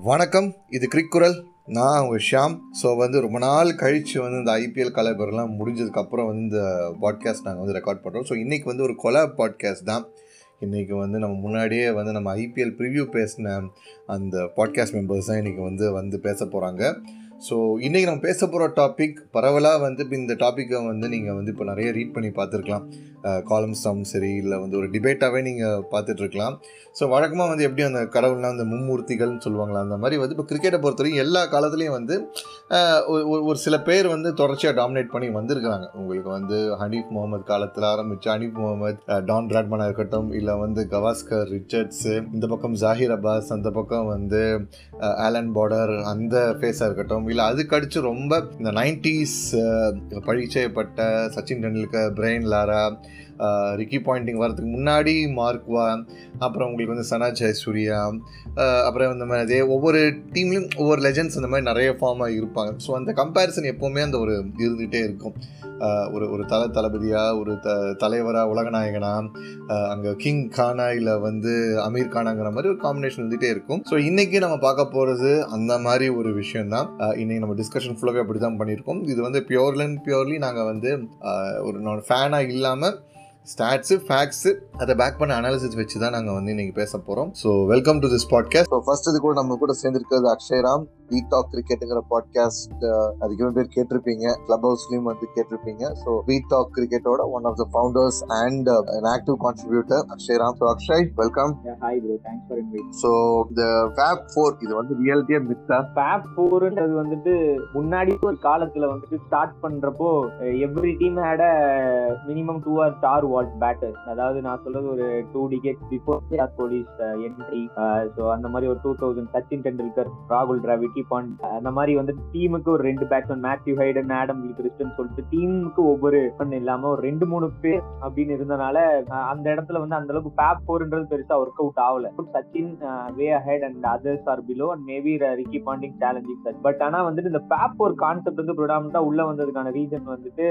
வணக்கம் இது கிரிக்குரல் நான் உங்கள் ஷியாம். ஸோ வந்து ரொம்ப நாள் கழித்து வந்து இந்த ஐபிஎல் கலைபரெலாம் முடிஞ்சதுக்கப்புறம் வந்து இந்த பாட்காஸ்ட் நாங்கள் வந்து ரெக்கார்ட் பண்ணுறோம் ஸோ இன்றைக்கி வந்து ஒரு கொலா பாட்காஸ்ட் தான். இன்றைக்கி வந்து நம்ம முன்னாடியே வந்து நம்ம ஐபிஎல் ப்ரிவ்யூ பேசின அந்த பாட்காஸ்ட் மெம்பர்ஸ் தான் இன்றைக்கி வந்து வந்து பேச போகிறாங்க ஸோ இன்றைக்கி நம்ம பேச போகிற டாபிக் பரவலாக வந்து இப்போ இந்த டாப்பிக்கை வந்து நீங்கள் வந்து இப்போ நிறைய ரீட் பண்ணி பார்த்துருக்கலாம். காலம்ஸாகவும் சரி இல்லை வந்து ஒரு டிபேட்டாகவே நீங்கள் பார்த்துட்ருக்கலாம் ஸோ வழக்கமாக வந்து எப்படி அந்த கடவுள்னா அந்த மும்மூர்த்திகள்னு சொல்லுவாங்களா அந்த மாதிரி வந்து இப்போ கிரிக்கெட்டை பொறுத்தவரைக்கும் எல்லா காலத்துலேயும் வந்து ஒரு சில பேர் வந்து தொடர்ச்சியாக டாமினேட் பண்ணி வந்திருக்கிறாங்க. உங்களுக்கு வந்து ஹனீஃப் முகமது காலத்தில் ஆரம்பித்து ஹனீஃப் முகமது டான் பிராட்மனாக இருக்கட்டும் இல்லை வந்து கவாஸ்கர் ரிச்சர்ட்ஸு இந்த பக்கம் ஜாகிர் அப்பாஸ் அந்த பக்கம் வந்து ஆலன் பார்டர் அந்த ஃபேஸாக இருக்கட்டும் இல்லை அதுக்கு ரொம்ப இந்த nineties பழிச்செய்யப்பட்ட Sachin Tendulkar Brian Lara Ricky Ponting வரதுக்கு முன்னாடி மார்க்வா அப்புறம் உங்களுக்கு வந்து சனா ஜெயசூர்யா அப்புறம் இந்த மாதிரி அதே ஒவ்வொரு டீம்லேயும் ஒவ்வொரு லெஜெண்ட்ஸ் இந்த மாதிரி நிறைய ஃபார்மாக இருப்பாங்க. ஸோ அந்த கம்பேரிசன் எப்போவுமே அந்த ஒரு இருந்துகிட்டே இருக்கும். ஒரு ஒரு தலை தளபதியாக ஒரு த தலைவராக உலகநாயகனாக அங்கே கிங் கானா இல்லை வந்து அமீர் கானாங்கிற மாதிரி ஒரு காம்பினேஷன் இருந்துகிட்டே இருக்கும். ஸோ இன்றைக்கி நம்ம பார்க்க போகிறது அந்த மாதிரி ஒரு விஷயம் தான் இன்றைக்கி நம்ம டிஸ்கஷன் ஃபுல்லாகவே அப்படி தான் பண்ணியிருக்கோம். இது வந்து பியூர்லி அண்ட் பியூர்லி நாங்கள் வந்து ஒரு ஃபேனாக இல்லாமல் ஸ்டாட்ஸு ஃபேக்ஸு அதை பேக் பண்ண அனாலிசிஸ் வச்சு தான் நாங்கள் வந்து இன்னைக்கு பேச போகிறோம் so welcome to this podcast so first இது கூட நம்ம கூட சேர்ந்துருக்கிறது அக்ஷயராம். வி டாக் கிரிக்கெட்டுங்கிற பாட்காஸ்ட் அதிகமாக பேர் கேட்டிருப்பீங்க. கிளப் ஹவுஸ்லையும் வந்து கேட்டிருப்பீங்க. So we talk கிரிக்கெட்டோட one of the founders and an active contributor Akshayram so Akshay welcome hi bro thanks for invite so இந்த ஃபேப் ஃபோர் இது வந்து ரியாலிட்டியா மித்தா ஃபேப் ஃபோர்ன்றது வந்துட்டு முன்னாடி ஒரு காலத்துல வந்துட்டு ஸ்டார்ட் பண்றப்போ every team had minimum two or stalwart batters அதாவது நான் சொல்றது ஒரு two decades before Virat Kohli's entry so அந்த மாதிரி ஒரு டூ தௌசண்ட் சச்சின் டெண்டுல்கர் ராகுல் டிராவிட் பாயிண்ட் அந்த மாதிரி வந்து டீமுக்கு ஒரு ரெண்டு batsman Matthew Hayden Adam Kirsten சொல்லிட்டு டீமுக்கு ஒவ்வொரு பண்ண இல்லாம ஒரு ரெண்டு மூணு பேர் அப்படின்னு இருந்தனால அந்த இடத்துல வந்து அந்த அளவுக்கு பேப் போர்ன்றது பெருசா ஒர்க் அவுட் ஆகல. Sachin way ahead and others are below and maybe Ricky Ponting challenging sir but ஆனா வந்துட்டு இந்த பேப் போர் கான்செப்ட் வந்து ப்ரொடாமண்டா உள்ள வந்ததுக்கான ரீசன் வந்துட்டு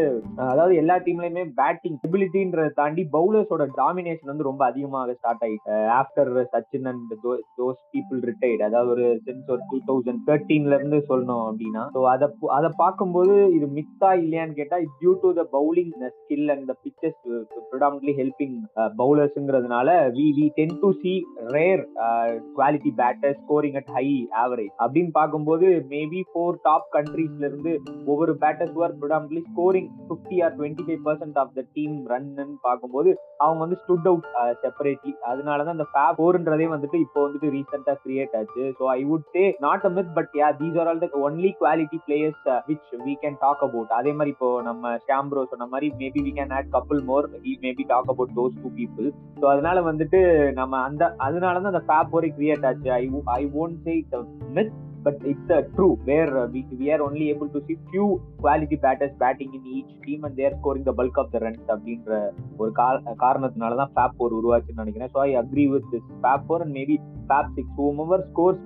அதாவது எல்லா டீம்லயுமே பேட்டிங் எபிலிட்டின்றதை தாண்டி பவுலர்ஸோட டாமினேஷன் வந்து ரொம்ப அதிகமாக ஸ்டார்ட் ஆயிட்டு after Sachin and those people retired அதாவது ஒரு சென்ஸ் ஒரு டூ தௌசண்ட் தேர்ட்டீன்ல இருந்து சொல்லணும் அப்படின்னா. ஸோ அதை அதை பார்க்கும்போது இது மித்தா இல்லையான்னு கேட்டா due to the bowling skill and the pitches predominantly helping பவுலர்ஸ்ங்கிறதுனால we we tend to see rare quality batter scoring at high average அப்படின்னு பார்க்கும்போது மேபி ஃபோர் டாப் கண்ட்ரீஸ்ல இருந்து ஒவ்வொரு batters are predominantly scoring fifty or twenty five percent of the team run பார்க்கும்போது அவங்க வந்து stood out separately அதனாலதான் அந்த ஃபேப் ஃபோர்ன்றதே வந்துட்டு இப்போ வந்துட்டு ரீசெண்டா கிரியேட் ஆச்சு. So I would say not a myth but yeah these are all the only quality players which we can talk about அதே மாதிரி இப்போ நம்ம ஷாம்ப்ரோ சொன்ன மாதிரி maybe we can add couple more we maybe talk about those two people so அதனால வந்துட்டு நம்ம அந்த அதனால தான் அந்த ஃபேப் ஒரே கிரியேட் ஆச்சு. I I won't say myth but it's uh, true where uh, we, we are only able to see few quality batters batting in each team and they are scoring the bulk of the runs அப்படின்ற ஒரு காரணத்தினால தான் fab four உருவாச்சுன்னு நினைக்கிறேன். So I agree with this fab four and maybe fab six whoever scores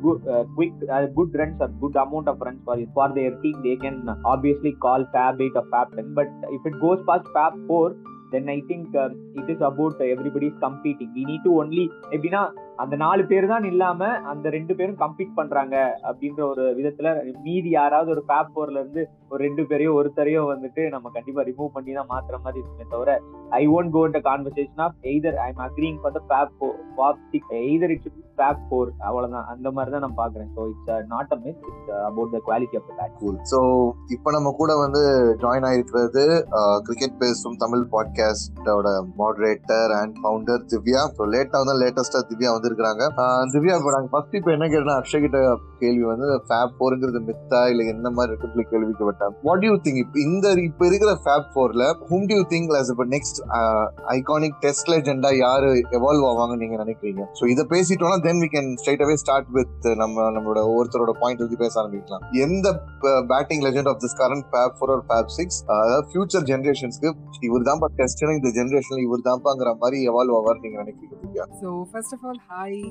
quick good runs or good amount of runs for for their team they can obviously call fab eight of fab ten but if it goes past fab four then I think it is about everybody is competing we need to only எப்படின்னா அந்த நாலு பேர் தான் இல்லாம அந்த ரெண்டு பேரும் compete பண்றாங்க அப்படின்ற ஒரு விதத்துல மீதி யாராவது ஒரு ஃபேப் போர்ல இருந்து ஒரு ரெண்டு பேரையோ ஒருத்தரையோ வந்துட்டு நம்ம கண்டிப்பா ரிமூவ் பண்ணி தான் மாத்துற மாதிரி இருக்குமே தவிர I won't go in conversation of either I am agreeing for the fab four fab six either it fab four அவ்வளவுதான். அந்த மாதிரி தான் நான் பாக்குறேன் so it's not a miss it's about the quality of the bat cool so இப்போ நம்ம கூட வந்து ஜாயின் ஆயிருக்கிறது uh, கிரிக்கெட் பேசும் Tamil பாட்காஸ்டோட moderator and founder Divya. So லேட்டாக வந்து லேட்டஸ்டா திவ்யா வந்து இருக்கிறாங்க திவ்யா இப்போ நாங்கள் ஃபர்ஸ்ட் இப்போ என்ன கேட்டோம்னா அக்ஷய் கிட்ட கேள்வி வந்து ஃபேப் ஃபோருங்கிறது மித்தா இல்லை என்ன மாதிரி இருக்குன்னு கேள்விக்கப்பட்டேன். வாட் யூ திங்க் இப்போ இந்த இப்போ இருக்கிற ஃபேப் ஃபோர்ல whom do you think as இப்போ நெக்ஸ்ட் ஐகானிக் டெஸ்ட் லெஜெண்டா யாரு எவால்வ் ஆவாங்க நீங்க நினைக்கிறீங்க? ஸோ இதை பேசிட்டோம்னா then we can straight away start with நம்ம நம்மளோட ஒருத்தரோட பாயிண்ட் பத்தி பேச ஆரம்பிக்கலாம். எந்த batting legend of this current fab four ஒரு ஃபேப் சிக்ஸ் அதாவது ஃபியூச்சர் ஜென்ரேஷன்ஸ்க்கு இவர் தான்ப்பா டெஸ்ட் இந்த ஜென்ரேஷன்ல இவர் தான்ப்பாங்கிற மாதிரி எவால்வ் ஆவார் நீங்க நினைக்கிறீங்க so first of all hi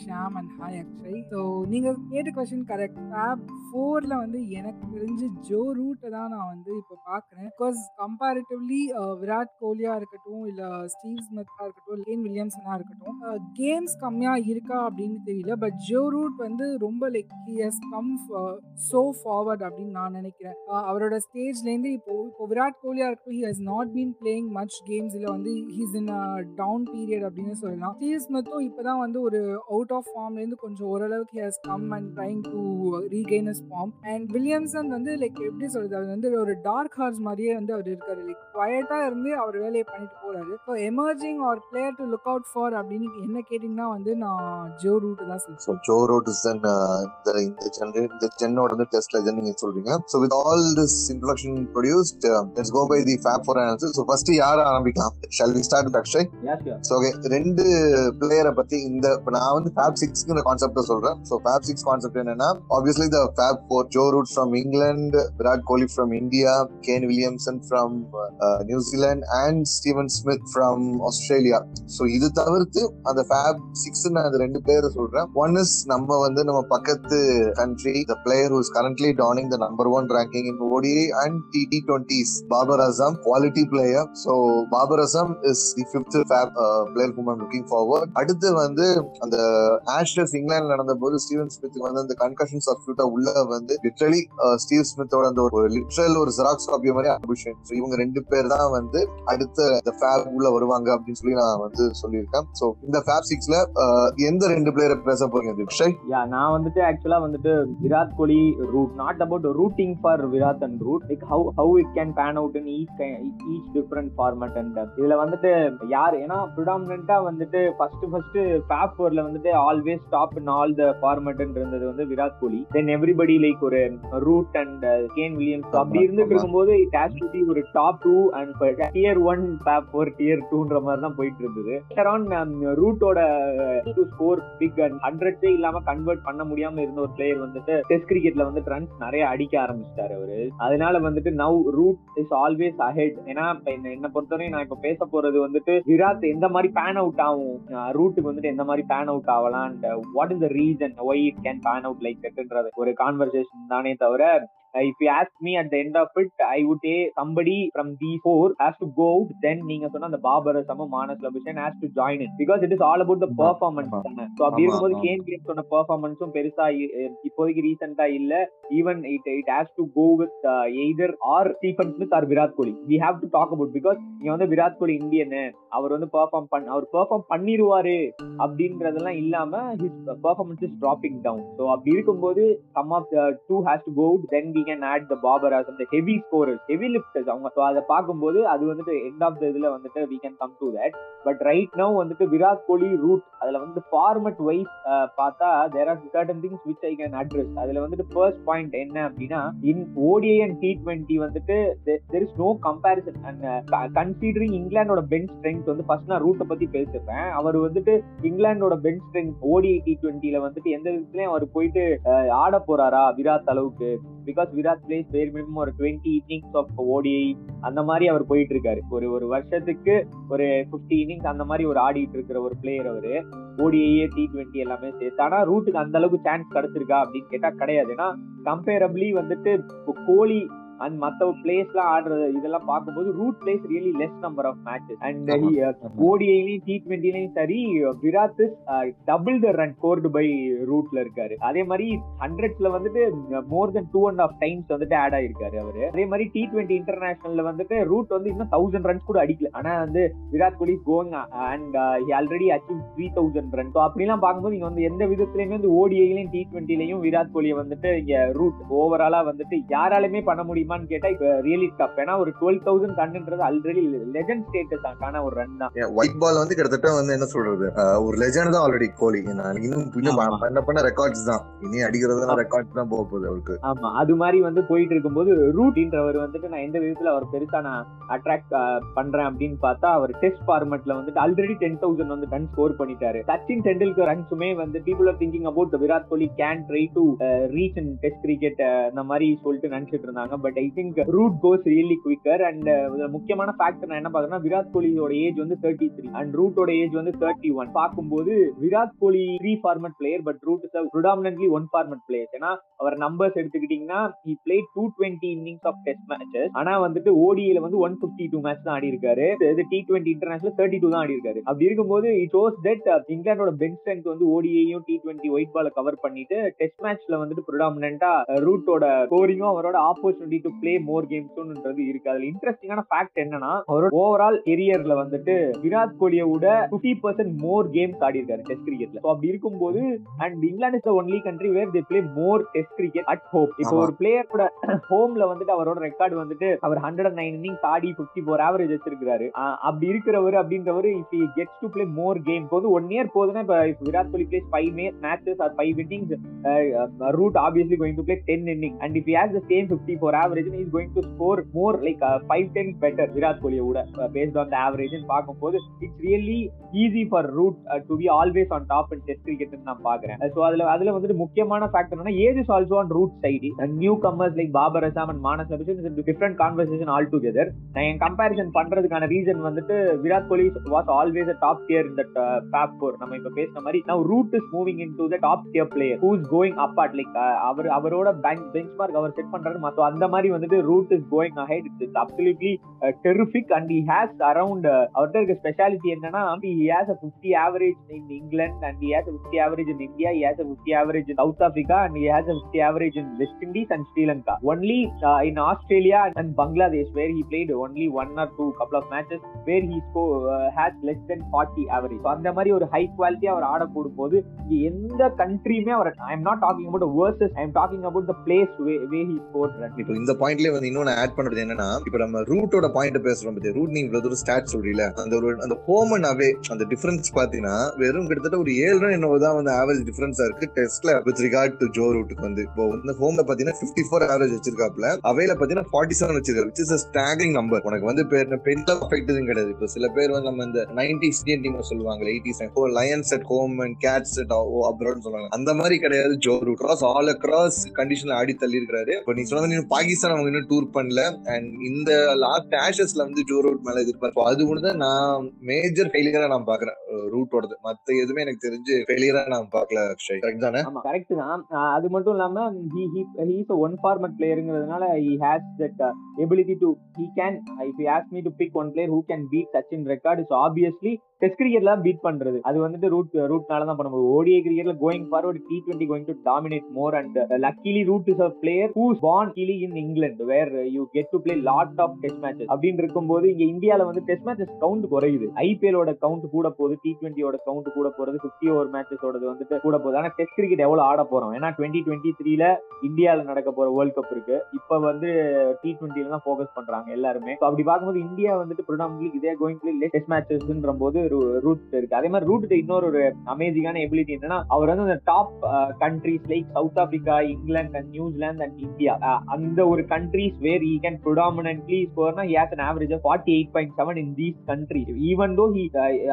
Sham and hi Akshay so நீங்கள் கேட்ட கொஸ்டின் கரெக்ட் ஃபேப் ஃபோரில் வந்து எனக்கு தெரிஞ்சு ஜோ ரூட்டை தான் நான் வந்து இப்போ பார்க்குறேன் பிகாஸ் கம்பேரிட்டிவ்லி விராட் கோலியாக இருக்கட்டும் இல்லை ஸ்டீவ் ஸ்மித்தாக இருக்கட்டும் லேன் வில்லியம்ஸனாக இருக்கட்டும் uh, கேம்ஸ் கம்மியாக இருக்கா அப்படின்னு தெரியல. பட் ஜோ ரூட் வந்து ரொம்ப like he has come so forward அப்படின்னு நான் நினைக்கிறேன். Uh, அவரோட ஸ்டேஜ்லேருந்து இப்போ இப்போ விராட் கோலியாக இருக்கட்டும் he has not been playing much games இல்லை வந்து ஹீஸ் இன் டவுன் பீரியட் அப்படின்னு சொல்லலாம். ஸ்டீவ் ஸ்மித்தும் இப்போதான் வந்து ஒரு அவுட் ஆஃப் ஃபார்ம்லேருந்து கொஞ்சம் ஓரளவுக்கு has come and trying to regain is form and Williamson வந்து லைக் எப்படி சொல்றது? அவர் வந்து ஒரு டார்க் ஹார்ஸ் மாதிரியே வந்து அவர் இருக்காரு. லைக் குவைட்டா இருந்து அவர் வேலையை பண்ணிட்டு போறாரு. So emerging or player to look out for அப்படின்னு என்ன கேட்டிங்கன்னா வந்து நான் ஜோ ரூட் தான் ஸோ சொல்றேன் ஜோ ரோட்டிசன் இந்த இந்த ஜென்ரே இந்த ஜென்னோட வந்து டெஸ்ட் லெஜன் நீங்க சொல்றீங்க. So with all this introduction produced let's go by the fab four analysis so first யார் ஆரம்பிக்கலாம்? Shall we start with Akshay so okay ரெண்டு பிளேயரை பத்தி இந்த இப்போ நான் வந்து ஃபேப் சிக்ஸ்ங்கிற கான்செப்டை சொல்றேன். ஸோ ஃபேப் சிக்ஸ் கான்செப்ட் என்னன்னா obviously the fab four Joe Root from England Virat Kohli from India Kane Williamson from New Zealand and Steven Smith from Australia so இது தவிர்த்து அந்த ஃபேப் சிக்ஸ் நான் அந்த ரெண்டு பேரை சொல்றேன். ஒன் இஸ் நம்ம வந்து நம்ம பக்கத்து country the player whose currently donning the number one ranking in ODI and T T twenties Babar Azam quality player so Babar Azam is the fifth fab player whom I'm looking forward அடுத்து வந்து அந்த ஆஷ்லஸ் இங்கிலாந்து நடந்த போது Steven Smith வந்து அந்த concussion சர்க்யூட்டா உள்ள வந்து literally Steve ஸ்மித்தோட அந்த ஒரு லிட்ரல் ஒரு ஜெராக்ஸ் காப்பி மாதிரி அபிஷேக் ஸோ இவங்க ரெண்டு பேர் தான் வந்து அடுத்த இந்த ஃபேப் உள்ள வருவாங்க அப்படின்னு சொல்லி நான் வந்து சொல்லியிருக்கேன். ஸோ இந்த ஃபேப் சிக்ஸ்ல எந்த ரெண்டு பிளேயரை பேச போறீங்க திக்ஷய் யா நான் வந்துட்டு ஆக்சுவலா வந்துட்டு Virat Kohli Root not about rooting for Virat and Root like how how it can pan out in each each different format and இதுல வந்துட்டு யார் ஏன்னா ப்ரிடாமினா வந்துட்டு ஃபர்ஸ்ட் ஃபர்ஸ்ட் ஃபேப் ஃபோர்ல வந்துட்டு always top in all the ஃபார்மட்ன்றது வந்து Virat Kohli. Then everybody like ஒரு ரூட் அண்ட் கேன் வில்லியம்ஸ் அப்படி இருந்துட்டு. இருக்கும்போது இட் ஹேஸ் டு பி ஒரு top two and tier one fab four tier டூன்ற மாதிரி தான் போயிட்டு இருந்தது. அரௌண்ட் ரூட்டோட டு ஸ்கோர் பிக் அண்ட் ஹண்ட்ரட்ஸே இல்லாம கன்வெர்ட் பண்ண முடியாம இருந்த ஒரு பிளேயர் வந்துட்டு டெஸ்ட் கிரிக்கெட்ல வந்து ரன்ஸ் நிறைய அடிக்க ஆரம்பிச்சிட்டாரு அவரு. அதனால வந்துட்டு now Root is always ahead ஏன்னா என்ன பொறுத்தவரை நான் இப்ப பேச போறது வந்துட்டு விராட் எந்த மாதிரி பேன் அவுட் ஆகும்? ரூட்டுக்கு வந்துட்டு எந்த மாதிரி பேன் அவுட் ஆகலாம் and what is the reason why it can pan out like தட்ன்றது ஒரு கான்வர்சேஷன் தானே தவிர If you ask me at the end of it, I would say somebody from these four has to go out. Then நீங்க சொன்ன அந்த பாபர் சம Marnus Labuschagne join it because it is all about the ஆமா, performance ஆமா. தானே so அப்படி இருக்கும்போது. Can game சொன்ன பெர்ஃபார்மன்ஸும் பெருசா இப்போதைக்கு ரீசெண்டா இல்ல even it it has to go with either or Stephen Smith or Virat Kohli we have to talk about because நீங்க வந்து விராட் கோலி இந்தியன் அவர் வந்து பெர்ஃபார்ம் பண்ண அவர் பெர்ஃபார்ம் பண்ணிருவாரு அப்படின்றதெல்லாம் இல்லாம his performance is dropping down so அப்படி இருக்கும்போது some of two has to go out then we can add the Babars அந்த ஹெவி ஸ்கோரர்ஸ் ஹெவி லிஃப்டர்ஸ் அவங்க ஸோ அதை பார்க்கும்போது அது வந்துட்டு எண்ட் ஆஃப் த இதுல வந்துட்டு we can come to that but right now வந்துட்டு விராட் கோலி ரூட் அதுல வந்து ஃபார்மட் வைஸ் பார்த்தா there are certain things which I can address அதுல வந்துட்டு ஃபர்ஸ்ட் பாயிண்ட் என்ன அப்படின்னா in ODI and T twenty வந்துட்டு there is no comparison and considering இங்கிலாந்தோட bench strength வந்து ஃபர்ஸ்ட் நான் ரூட்டை பத்தி பேசுறேன் அவர் வந்துட்டு இங்கிலாந்தோட பெஞ்ச் ஸ்ட்ரென்த் ஓடிஐ டி ட்வெண்ட்டியில் வந்துட்டு எந்த விதத்துலயும் அவர் போயிட்டு ஆட போறாரா? விராட் அளவுக்கு. Because Virat plays where minimum ஒரு டுவெண்ட்டி இன்னிங்ஸ் ஆஃப் ஓடிஐ அந்த மாதிரி அவர் போயிட்டு இருக்காரு ஒரு ஒரு வருஷத்துக்கு ஒரு 50 இன்னிங்ஸ் அந்த மாதிரி ஒரு ஆடிட்டு இருக்கிற ஒரு பிளேயர் அவரு ஓடிஐஏ டி டுவெண்ட்டி எல்லாமே சேர்த்து ஆனா ரூட்டுக்கு அந்த அளவுக்கு சான்ஸ் கிடைச்சிருக்கா அப்படின்னு கேட்டா கிடையாது. ஏன்னா கம்பேரபிளி வந்துட்டு இப்போ கோலி அண்ட் மத்த பிளேஸ்லாம் ஆடுறது இதெல்லாம் பார்க்கும்போது Root plays really less number of matches and ஓடிஐலையும் T டுவெண்ட்டிலையும் சரி Virat double the run scored by ரூட்ல இருக்காரு. அதே மாதிரி ஹண்ட்ரட்ஸ்ல வந்துட்டு more then two and of times வந்துட்டு ஆட் ஆயிருக்காரு அவரு. அதே மாதிரி டி டுவெண்ட்டி இன்டர்நேஷனல்ல வந்துட்டு ரூட் வந்து இன்னும் தௌசண்ட் ரன்ஸ் கூட அடிக்கல. ஆனா வந்து Virat Kohli going and already achieve three thousand run so அப்படிலாம் பார்க்கும்போது இங்க வந்து எந்த விதத்துலயுமே வந்து ஓடிஐலையும் டி டுவெண்ட்டிலையும் விராட் கோலியை வந்துட்டு இங்க ரூட் ஓவராலா வந்துட்டு யாராலுமே பண்ண முடியுமான்னு கேட்டா இப்ப ரியலி டப் ஏன்னா ஒரு டுவெல் தௌசண்ட் ரன்ன்றது ஆல்ரெடி லெஜண்ட் ஸ்டேட்டஸ் ஆன ஒரு ரன் தான். ஒயிட் பால் வந்து கிட்டத்தட்ட வந்து என்ன சொல்றது? ஒரு லெஜண்ட் தான் ஆல்ரெடி கோலி. இன்னும். பண்ண பண்ண ரெக்கார்ட்ஸ் தான். இனி அடிக்கிறதுலாம் ரெக்கார்ட்ஸ் தான் போக போகுது அவருக்கு. ஆமா. அது மாதிரி வந்து போயிட்டு இருக்கும்போது ரூட்ன்றவர் வந்துட்டு நான் எந்த விதத்துல அவர் பெருசா நான் அட்ராக்ட் பண்றேன் அப்படின்னு பார்த்தா அவர் டெஸ்ட் ஃபார்மட்ல வந்துட்டு ஆல்ரெடி டென் தௌசண்ட் வந்து ரன் ஸ்கோர் பண்ணிட்டாரு. சச்சின் டெண்டுல்கர் ரன்ஸுமே வந்து people are thinking about Virat Kohli can try to reach in test cricket அந்த மாதிரி சொல்லிட்டு நினைச்சிட்டு இருந்தாங்க. But but I think Root goes really quicker and முக்கியமான ஃபேக்டர் நான் என்ன பாக்குறேன்னா விராட் கோலியோட ஏஜ் வந்து தேர்ட்டி த்ரீ அண்ட் ரூட்டோட ஏஜ் வந்து தேர்ட்டி ஒன் பார்க்கும்போது Virat Kohli three format player but Root is predominantly one format player ஏன்னா அவர் நம்பர்ஸ் எடுத்துக்கிட்டீங்கன்னா he play two twenty innings of test matches ஆனா வந்துட்டு ஓடியில வந்து ஒன் பிப்டி டூ மேட்ச் தான் ஆடி இருக்காரு இது T twenty international thirty two தான் ஆடி இருக்காரு அப்படி இருக்கும்போது இட் ஷோஸ் தட் இங்கிலாந்தோட பெஞ்ச் ஸ்ட்ரென்த் வந்து ஓடியையும் டி டுவெண்ட்டி ஒயிட் பால கவர் பண்ணிட்டு டெஸ்ட் மேட்ச்ல வந்துட்டு ப்ரிடாமினா ரூட்டோட ஸ்கோரிங்கும் அவரோட ஆப்பர்ச்சுனிட்டி டு பிளே மோர் கேம்ஸ்ன்றது இருக்கு. அதுல இன்ட்ரெஸ்டிங்கான ஃபேக்ட் என்னன்னா அவரோட ஓவரால் கெரியர்ல வந்துட்டு விராட் கோலியை விட பிப்டி பர்சன்ட் மோர் கேம்ஸ் ஆடி இருக்காரு டெஸ்ட் கிரிக்கெட்ல ஸோ அப்படி இருக்கும்போது and England is the only country where they play more test cricket at home இப்போ ஒரு பிளேயரோட ஹோம்ல வந்துட்டு அவரோட ரெக்கார்டு வந்துட்டு அவர் ஹண்ட்ரட் அண்ட் நைன் இன்னிங்ஸ் ஆடி பிப்டி ஃபோர் ஆவரேஜ் வச்சிருக்காரு அப்படி இருக்கிறவர் அப்படின்றவர் if gets to play more game வந்து ஒன் இயர் போதுன்னா இப்போ Virat Kohli plays five matches or five innings Root obviously going to play ten inning and if has the same fifty four average is going to score more like five tens better Virat கோலியை விட based on the average பார்க்கும்போது it's really easy for Root to be always on top and test cricket நான் பாக்குறேன் so அதுல அதுல வந்துட்டு முக்கியமான factor என்னன்னா age is also on Root side new comers like Babar Azam and Marnus different conversation altogether நான் என் comparison பண்றதுக்கான ரீசன் வந்துட்டு Virat Kohli was always a top tier இந்த ஃபேப் ஃபோர் நம்ம இப்ப பேசின மாதிரி now Root is moving in to the top tier player who is going up at like அவர் அவரோட பேங்க் பெஞ்ச் மார்க் அவர் செட் பண்றாரு மற்ற அந்த மாதிரி வந்துட்டு Root is going ahead it's absolutely terrific and he has around அவர்கிட்ட இருக்க speciality என்னன்னா he has a fifty average in England and he has a fifty average in India he has a fifty average in south Africa and he has a fifty average in west Indies and Sri Lanka only in Australia and Bangladesh where he played only one or two couple of matches where he ஸ்கோ has less then forty average அந்த மாதிரி ஒரு high quality அவர் ஆடக்கூடும் போது எந்த கண்ட்ரியுமே அவர் I am not talking about versus I am talking about the place way he score இப்போ இந்த பாயிண்ட்லயே வந்து இன்னொன்னு ஆட் பண்றது என்னன்னா இப்போ நம்ம ரூட்டோட பாயிண்ட் பேசுறோம் பத்தி ரூட் நீ இவ்வளவு தூரம் ஸ்டாட் சொல்றீல அந்த ஒரு அந்த ஹோம் அண்ட் அவே அந்த டிஃபரன்ஸ் பாத்தீங்கன்னா வெறும் கிட்டத்தட்ட ஒரு ஏழு ரன் என்னவோ தான் வந்து ஆவரேஜ் டிஃபரன்ஸா இருக்கு டெஸ்ட்ல வித் ரிகார்ட் டு ஜோ ரூட்டுக்கு வந்து. இப்போ வந்து ஹோம்ல பாத்தீங்கன்னா பிப்டி ஃபோர் ஆவரேஜ் வச்சிருக்காப்ல அவையில பாத்தீங்கன்னா ஃபார்ட்டி செவன் வச்சிருக்காரு விச் இஸ் ஸ்டாகிங் நம்பர் உனக்கு வந்து பேர் பெண்ல அஃபெக்ட் கிடையாது. இப்போ சில பேர் வந்து நம்ம இந்த நைன்டிஸ் இந்தியன் டீம் சொல்லுவாங்க eighties lions at home and cats at abroad சொல்லுவாங்க. அந்த மாதிரி கிடையாது Joe Root cross all across கண்டிஷன்ல ஆடி தள்ளி இருக்காரு இப்போ நீ சொன்ன பாகிஸ்தான் பாகிஸ்தான் அவங்க இன்னும் டூர் பண்ணல. அண்ட் இந்த லாஸ்ட் ஆஷஸ்ல வந்து ஜோ ரூட் மேல எதிர்பார்ப்போம் அது கூட தான் நான் மேஜர் ஃபெயிலியரா நான் பாக்குறேன் ரூட்டோடது மத்த எதுவுமே எனக்கு தெரிஞ்சு ஃபெயிலியரா நான் பாக்கல அக்ஷய். கரெக்ட் தானே? ஆமா கரெக்ட் தான். அது மட்டும் இல்லாம he he he's one format பிளேயருங்கிறதுனால he has that ability to he can if you ask me to pick one player who can beat Sachin record is obviously test கிரிக்கெட்ல பீட் பண்றது. அது வந்துட்டு ரூட் ரூட்னால தான் பண்ண முடியும் ஓடிஐ கிரிக்கெட்ல going forward T twenty going to dominate more and luckily Root is a player whose born கிலி in England where you get to play lot of test matches அப்படின்னு இருக்கும்போது இங்க இந்தியால வந்து டெஸ்ட் மேட்சஸ் கவுண்ட் குறையுது. ஐபிஎலோட count கூட போகுது D டுவெண்ட்டியோட count கூட போறது பிப்டி ஓவர் மேட்சஸோட வந்துட்டு கூட போகுது. ஆனா டெஸ்ட் கிரிக்கெட் எவ்வளவு ஆட போறோம்? ஏன்னா டுவெண்ட்டி டுவெண்ட்டி த்ரீல இந்தியால நடக்க போற வேர்ல்ட் கப் இருக்கு. இப்ப வந்து டி டுவெண்ட்டில தான் ஃபோக்கஸ் பண்றாங்க எல்லாருமே. அப்படி பார்க்கும்போது இந்தியா வந்துட்டு ப்ரிடாமினி இதே கோயிங் பிளே டெஸ்ட் மேட்சஸ்ன்ற போது ரூட் இருக்கு. அதே மாதிரி ரூட் இன்னொரு ஒரு அமேசிங்கான எபிலிட்டி என்னன்னா அவர் வந்து அந்த top countries like south Africa England and New Zealand and India அந்த ஒரு countries where he can predominantly ஸ்கோர்னா has an average of forty eight point seven in these country even though he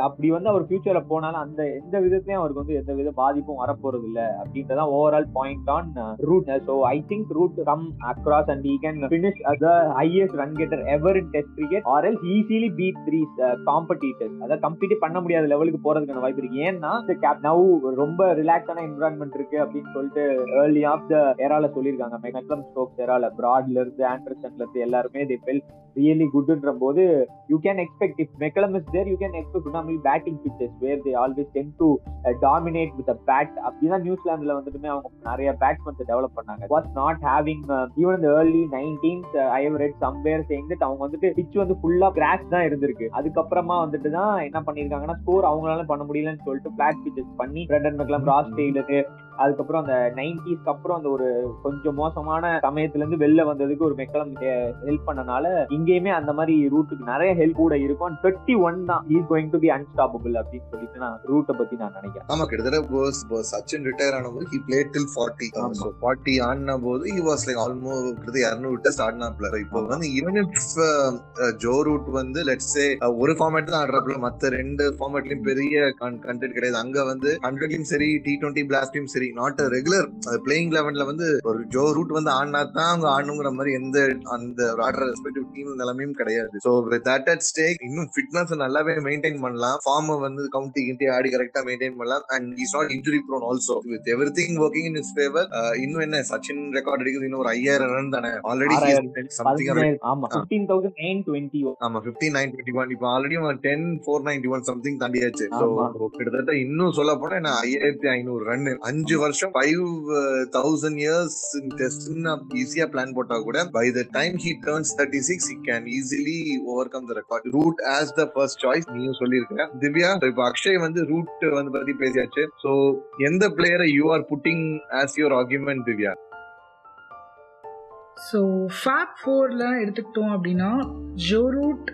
அப்படி வந்து அவர் ஃபியூச்சர்ல போனாலும் அந்த எந்த விதத்துலயும் அவருக்கு வந்து எந்த வித பாதிப்பும் வரப்போறது இல்ல அப்படின்றதான் overall point on Root so I think Root come across and he can finish as highest run getter ever in test cricket or else easily beat three competitors அதாவது கம்பீட் பண்ண முடியாத லெவலுக்கு போறதுக்கான வாய்ப்பு இருக்கு. ஏன்னா கேப் நவ் ரொம்ப ரிலாக்ஸான environment இருக்கு அப்படின்னு சொல்லிட்டு ஏர்லி ஆஃப் த எரால சொல்லியிருக்காங்க. மெக்லம் ஸ்டோக்ஸ் எரால பிராட்ல இருந்து ஆண்டர்சன்ல இருந்து எல்லாருமே தே ஃபெல் ரியலி குட்ன்ற போது you can expect if McCullum is there you can expect normally batting pitches where they always tend to dominate with bat அப்படிதான் நியூசிலாந்துல வந்துட்டுமே அவங்க நிறைய பேட்ஸ்மென்ஸ் டெவலப் பண்ணாங்க. வாஸ் நாட் ஹேவிங் ஈவன் இந்த early nineteenth I have read somewhere saying that அவங்க வந்துட்டு pitch வந்து ஃபுல்லா கிராஷ் தான் இருந்திருக்கு. அதுக்கப்புறமா வந்துட்டு தான் என்ன பண்ணிருக்காங்கன்னா ஸ்கோர் அவங்களால பண்ண முடியலன்னு சொல்லிட்டு பிளாட் பிச்சஸ் பண்ணி பிரெண்டன் மெக்லாம் ராஸ் டெய்லரு அதுக்கப்புறம் அந்த நைன்டிஸ்க்கு அப்புறம் அந்த ஒரு கொஞ்சம் மோசமான சமயத்துல இருந்து வெளில வந்ததுக்கு ஒரு மெக்கலம் ஹெல்ப் பண்ணனால இங்கேயுமே அந்த மாதிரி ரூட்டுக்கு நிறைய ஹெல்ப் கூட இருக்கும். தேர்ட்டி ஒன் தான். Is going to be unstoppable அப்படின்னு சொல்லிட்டு நான் ரூட்டை பத்தி நான் நினைக்கிறேன். ஆமா கிட்டத்தட்ட சச்சின் ரிட்டையர் ஆன போது he play till forty forty ஆடின போது ஹி வாஸ் லைக் ஆல்மோஸ்ட் இரநூறு டெஸ்ட் ஆடினாப்ல இப்போ வந்து ஈவன் இஃப் ஜோ ரூட் வந்து லெட்ஸ் சே ஒரு ஃபார்மேட் தான் ஆடுறாப்புல மத்த ரெண்டு ஃபார்மேட்லயும் பெரிய கண்டென்ட் கிடையாது. அங்க வந்து ஹண்ட்ரட்லயும் சரி டி டுவெண்ட்டி பிளாஸ்ட்லயும் சரி நாட் ரெகுலர் பிளேயிங் லெவன்ல வந்து ஒரு ஜோ ரூட் வந்து ஆடினா தான் அவங்க ஆடணுங்கிற மாதிரி எந்த அந்த ஆடுற ரெஸ்பெக்டிவ் டீம் நிலைமையும் கிடையாது. ஸோ தட் அட் ஸ்டேக் இன்னும் ஃபிட்னஸ் நல்லாவே மெயின்டைன் பண்ணலாம். ஃபார்ம் வந்து கவுண்டி கிண்டி ஆடி கரெக்டா மெயின்டைன் பண்ணலாம். And is not injury prone also with everything working in is favour இன்னும் என்ன சச்சின் ரெக்கார்ட் அடிக்குது இன்னும் ஒரு ஐயாயிரம் ரன் தானே? ஆல்ரெடி சம்திங் ஆமா பிப்டீன் தௌசண்ட் நைன் டுவெண்ட்டி ஆமா பிப்டீன் நைன் டுவெண்ட்டி ஒன் இப்போ already ten four ninety one something தாண்டியாச்சு. கிட்டத்தட்ட இன்னும் சொல்ல போனா என்ன ஐயாயிரத்தி ஐநூறு ரன் அஞ்சு வருஷம் ஃபைவ் தௌசண்ட் இயர்ஸ் டெஸ்ட்னு ஈஸியா பிளான் போட்டா கூட by the time he turns thirty six he can easily overcome the record Root as the first choice நீயும் சொல்லியிருக்க திவ்யா இப்போ அக்ஷய் வந்து ரூட் வந்து பத்தி பேசியாச்சு. ஸோ எந்த பிளேயரை you are putting as your argument Divya? So fab ஃபோரில் எடுத்துக்கிட்டோம் அப்படின்னா Joe Root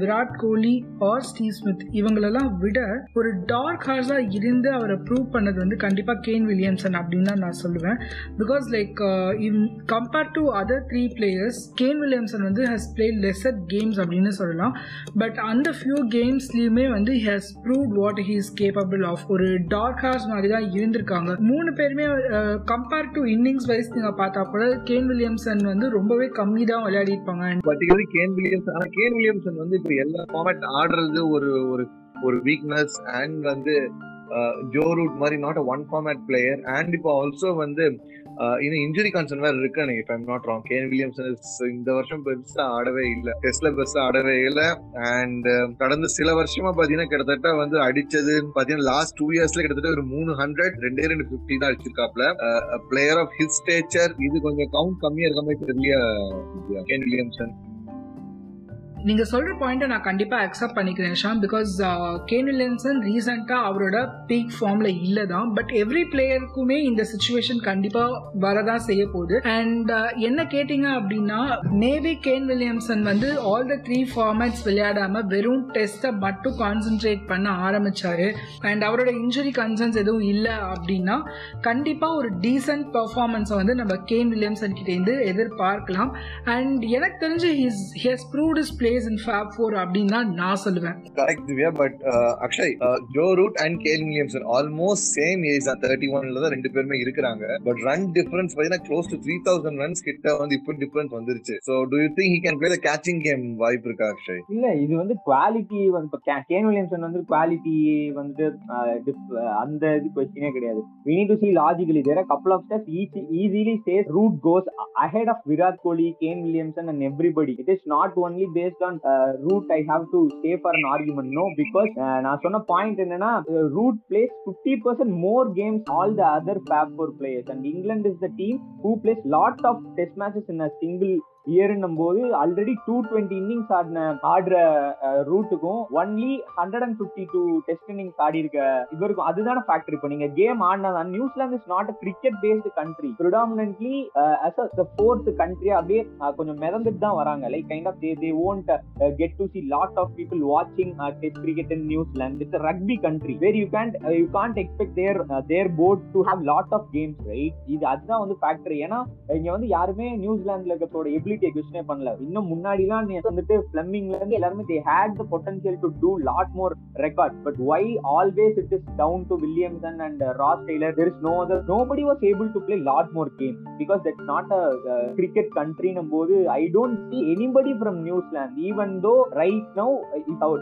Virat Kohli or Steve Smith இவங்களெல்லாம் விட ஒரு டார்க் ஹார்ஸாக இருந்து அவரை ப்ரூவ் பண்ணது வந்து கண்டிப்பாக கேன் வில்லியம்சன் அப்படின்னு தான் நான் சொல்லுவேன். Because like in compared to other three players Kane Williamson வந்து ஹஸ் பிளே லெசர் கேம்ஸ் அப்படின்னு சொல்லலாம். பட் அந்த ஃபியூ கேம்ஸ்லயுமே வந்து has prove what he is capable of ஒரு டார்க் ஹார்ஸ் மாதிரி தான் இருந்திருக்காங்க. மூணு பேருமே கம்பேர் டு இன்னிங்ஸ் வைஸ் நீங்கள் பார்த்தா கூட கேன் வில்லியம்சன் வந்து ரொம்பவே கம்மி தான் விளையாடி இருப்பாங்க கேன் வில்லியம்சன் கேன் வில்லியம்சன் வந்து இப்போ எல்லா ஃபார்மேட் ஆடுறது ஒரு ஒரு ஒரு வீக்னஸ் அண்ட் வந்து ஜோ ரூட் மாதிரி not a one format player and இப்போ ஆல்சோ வந்து இன்னும் இன்ஜுரி கன்சர்ன் வேற இருக்கு எனக்கு இப்போ நாட் ராங் கேன் வில்லியம்சன் இந்த வருஷம் பெருசா ஆடவே இல்லை. டெஸ்ட்ல பெருசா ஆடவே இல்லை. அண்ட் கடந்த சில வருஷமா பாத்தீங்கன்னா கிட்டத்தட்ட வந்து அடிச்சது பாத்தீங்கன்னா லாஸ்ட் டூ இயர்ஸ்ல கிட்டத்தட்ட ஒரு மூணு ஹண்ட்ரட் ரெண்டே ரெண்டு பிப்டி தான் அடிச்சிருக்காப்ல. பிளேயர் ஆஃப் ஹிஸ் ஸ்டேச்சர் இது கொஞ்சம் கவுண்ட் கம்மியா இருக்க மாதிரி தெரியல கேன் வில்லியம்சன் நீங்க சொல்ற பாயிண்ட்டை நான் கண்டிப்பா அக்செப்ட் பண்ணிக்கிறேன் ஷாம் பிகாஸ் கேன் வில்லியம்சன் ரீசெண்டா அவரோட பீக் ஃபார்ம்ல இல்லை தான் பட் எவ்ரி பிளேயருக்குமே இந்த சுச்சுவேஷன் கண்டிப்பா வரதான் செய்ய போகுது. அண்ட் uh, என்ன கேட்டீங்க அப்படின்னா மேபி கேன் வில்லியம்சன் வந்து ஆல் த த்ரீ ஃபார்மேட்ஸ் விளையாடாம வெறும் டெஸ்ட்டை மட்டும் கான்சென்ட்ரேட் பண்ண ஆரம்பிச்சாரு. அண்ட் அவரோட இன்ஜுரி கன்சர்ன்ஸ் எதுவும் இல்லை அப்படின்னா கண்டிப்பா ஒரு டீசென்ட் பர்ஃபார்மன்ஸை வந்து நம்ம கேன் வில்லியம்சன் கிட்டேருந்து எதிர்பார்க்கலாம். அண்ட் எனக்கு தெரிஞ்சு his he's proved is play plays in fab four அப்படின்னு தான் நான் சொல்லுவேன். Correct Divya. But Akshay Joe Root and Kane Williamson almost same age தான் தேர்ட்டி ஒன்ல தான் ரெண்டு பேருமே இருக்கிறாங்க. பட் ரன் டிஃபரன்ஸ் பாத்தீங்கன்னா close to three thousand runs கிட்ட வந்து இப்போ டிஃபரன்ஸ் வந்துருச்சு. So do you think he can play the catching game வாய்ப்பு இருக்கா அக்ஷய் இல்ல இது வந்து குவாலிட்டி வந்து இப்ப கே- கேன் வில்லியம்சன் வந்து குவாலிட்டி வந்து ஆஹ், dif- அந்த இது கொஸ்டினே கிடையாது. We need to see logically. There are a couple of steps. Each easily says root goes ahead of virat kohli kane williamson and everybody. It is not தான் Root I have to stay for an argument no because நான் சொன்ன point என்னன்னா Root plays fifty percent more games all the other fab players and England is the team who plays lot of test matches in a single இயர்னும் போது already two twenty innings ஆடின ஆடுற ரூட்டுக்கும் only hundred and fifty two test innings ஆடி இருக்க இவருக்கும் அதுதான factor இப்போ நீங்க game ஆடினா New Zealand is not a cricket based country predominantly as a fourth country அப்படியே கொஞ்சம் மிதந்துட்டு தான் வராங்க. Like kind of they they won't get to see lot of people வாட்சிங் test cricket in New Zealand. It's rugby country where you can you can't expect there there board to have lot of games right இது அதுதான் வந்து factor ஏன்னா இங்க வந்து யாருமே நியூசிலாந்துல இருக்கிறதோட எபிலிட்டியை கொஸ்டினே பண்ணல. இன்னும் முன்னாடிலாம் நீ வந்துட்டு பிளம்பிங்ல இருந்து எல்லாருமே they had the potential to do lot more record but why always it is down to Williamson and Ross Taylor there is no other nobody was able to play lot more game because that's not a cricket கண்ட்ரினும் போது I don't see anybody from New Zealand even though right now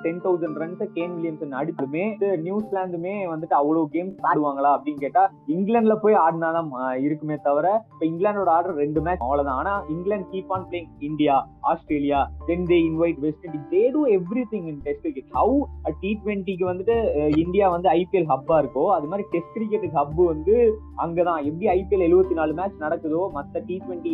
ten thousand runs Kane Williamson அடிச்சுமே நியூசிலாந்துமே வந்துட்டு அவ்வளவு game ஆடுவாங்களா அப்படின்னு கேட்டா இங்கிலாந்துல போய் ஆடினாதான் இருக்குமே தவிர இப்ப இங்கிலாந்தோட ஆர்டர் ரெண்டு மேட்ச் அவ்வளவுதான். ஆனா England keep on playing India Australia then they invite west Indies they do everything in test cricket how T டுவெண்ட்டிக்கு வந்துட்டு இந்தியா வந்து ஐபிஎல் ஹப்பா இருக்கோ அது மாதிரி டெஸ்ட் கிரிக்கெட்டுக்கு ஹப் வந்து அங்கதான். எப்படி ஐபிஎல் எழுபத்தி நாலு மேட்ச் நடக்குதோ மத்த டி ட்வெண்ட்டி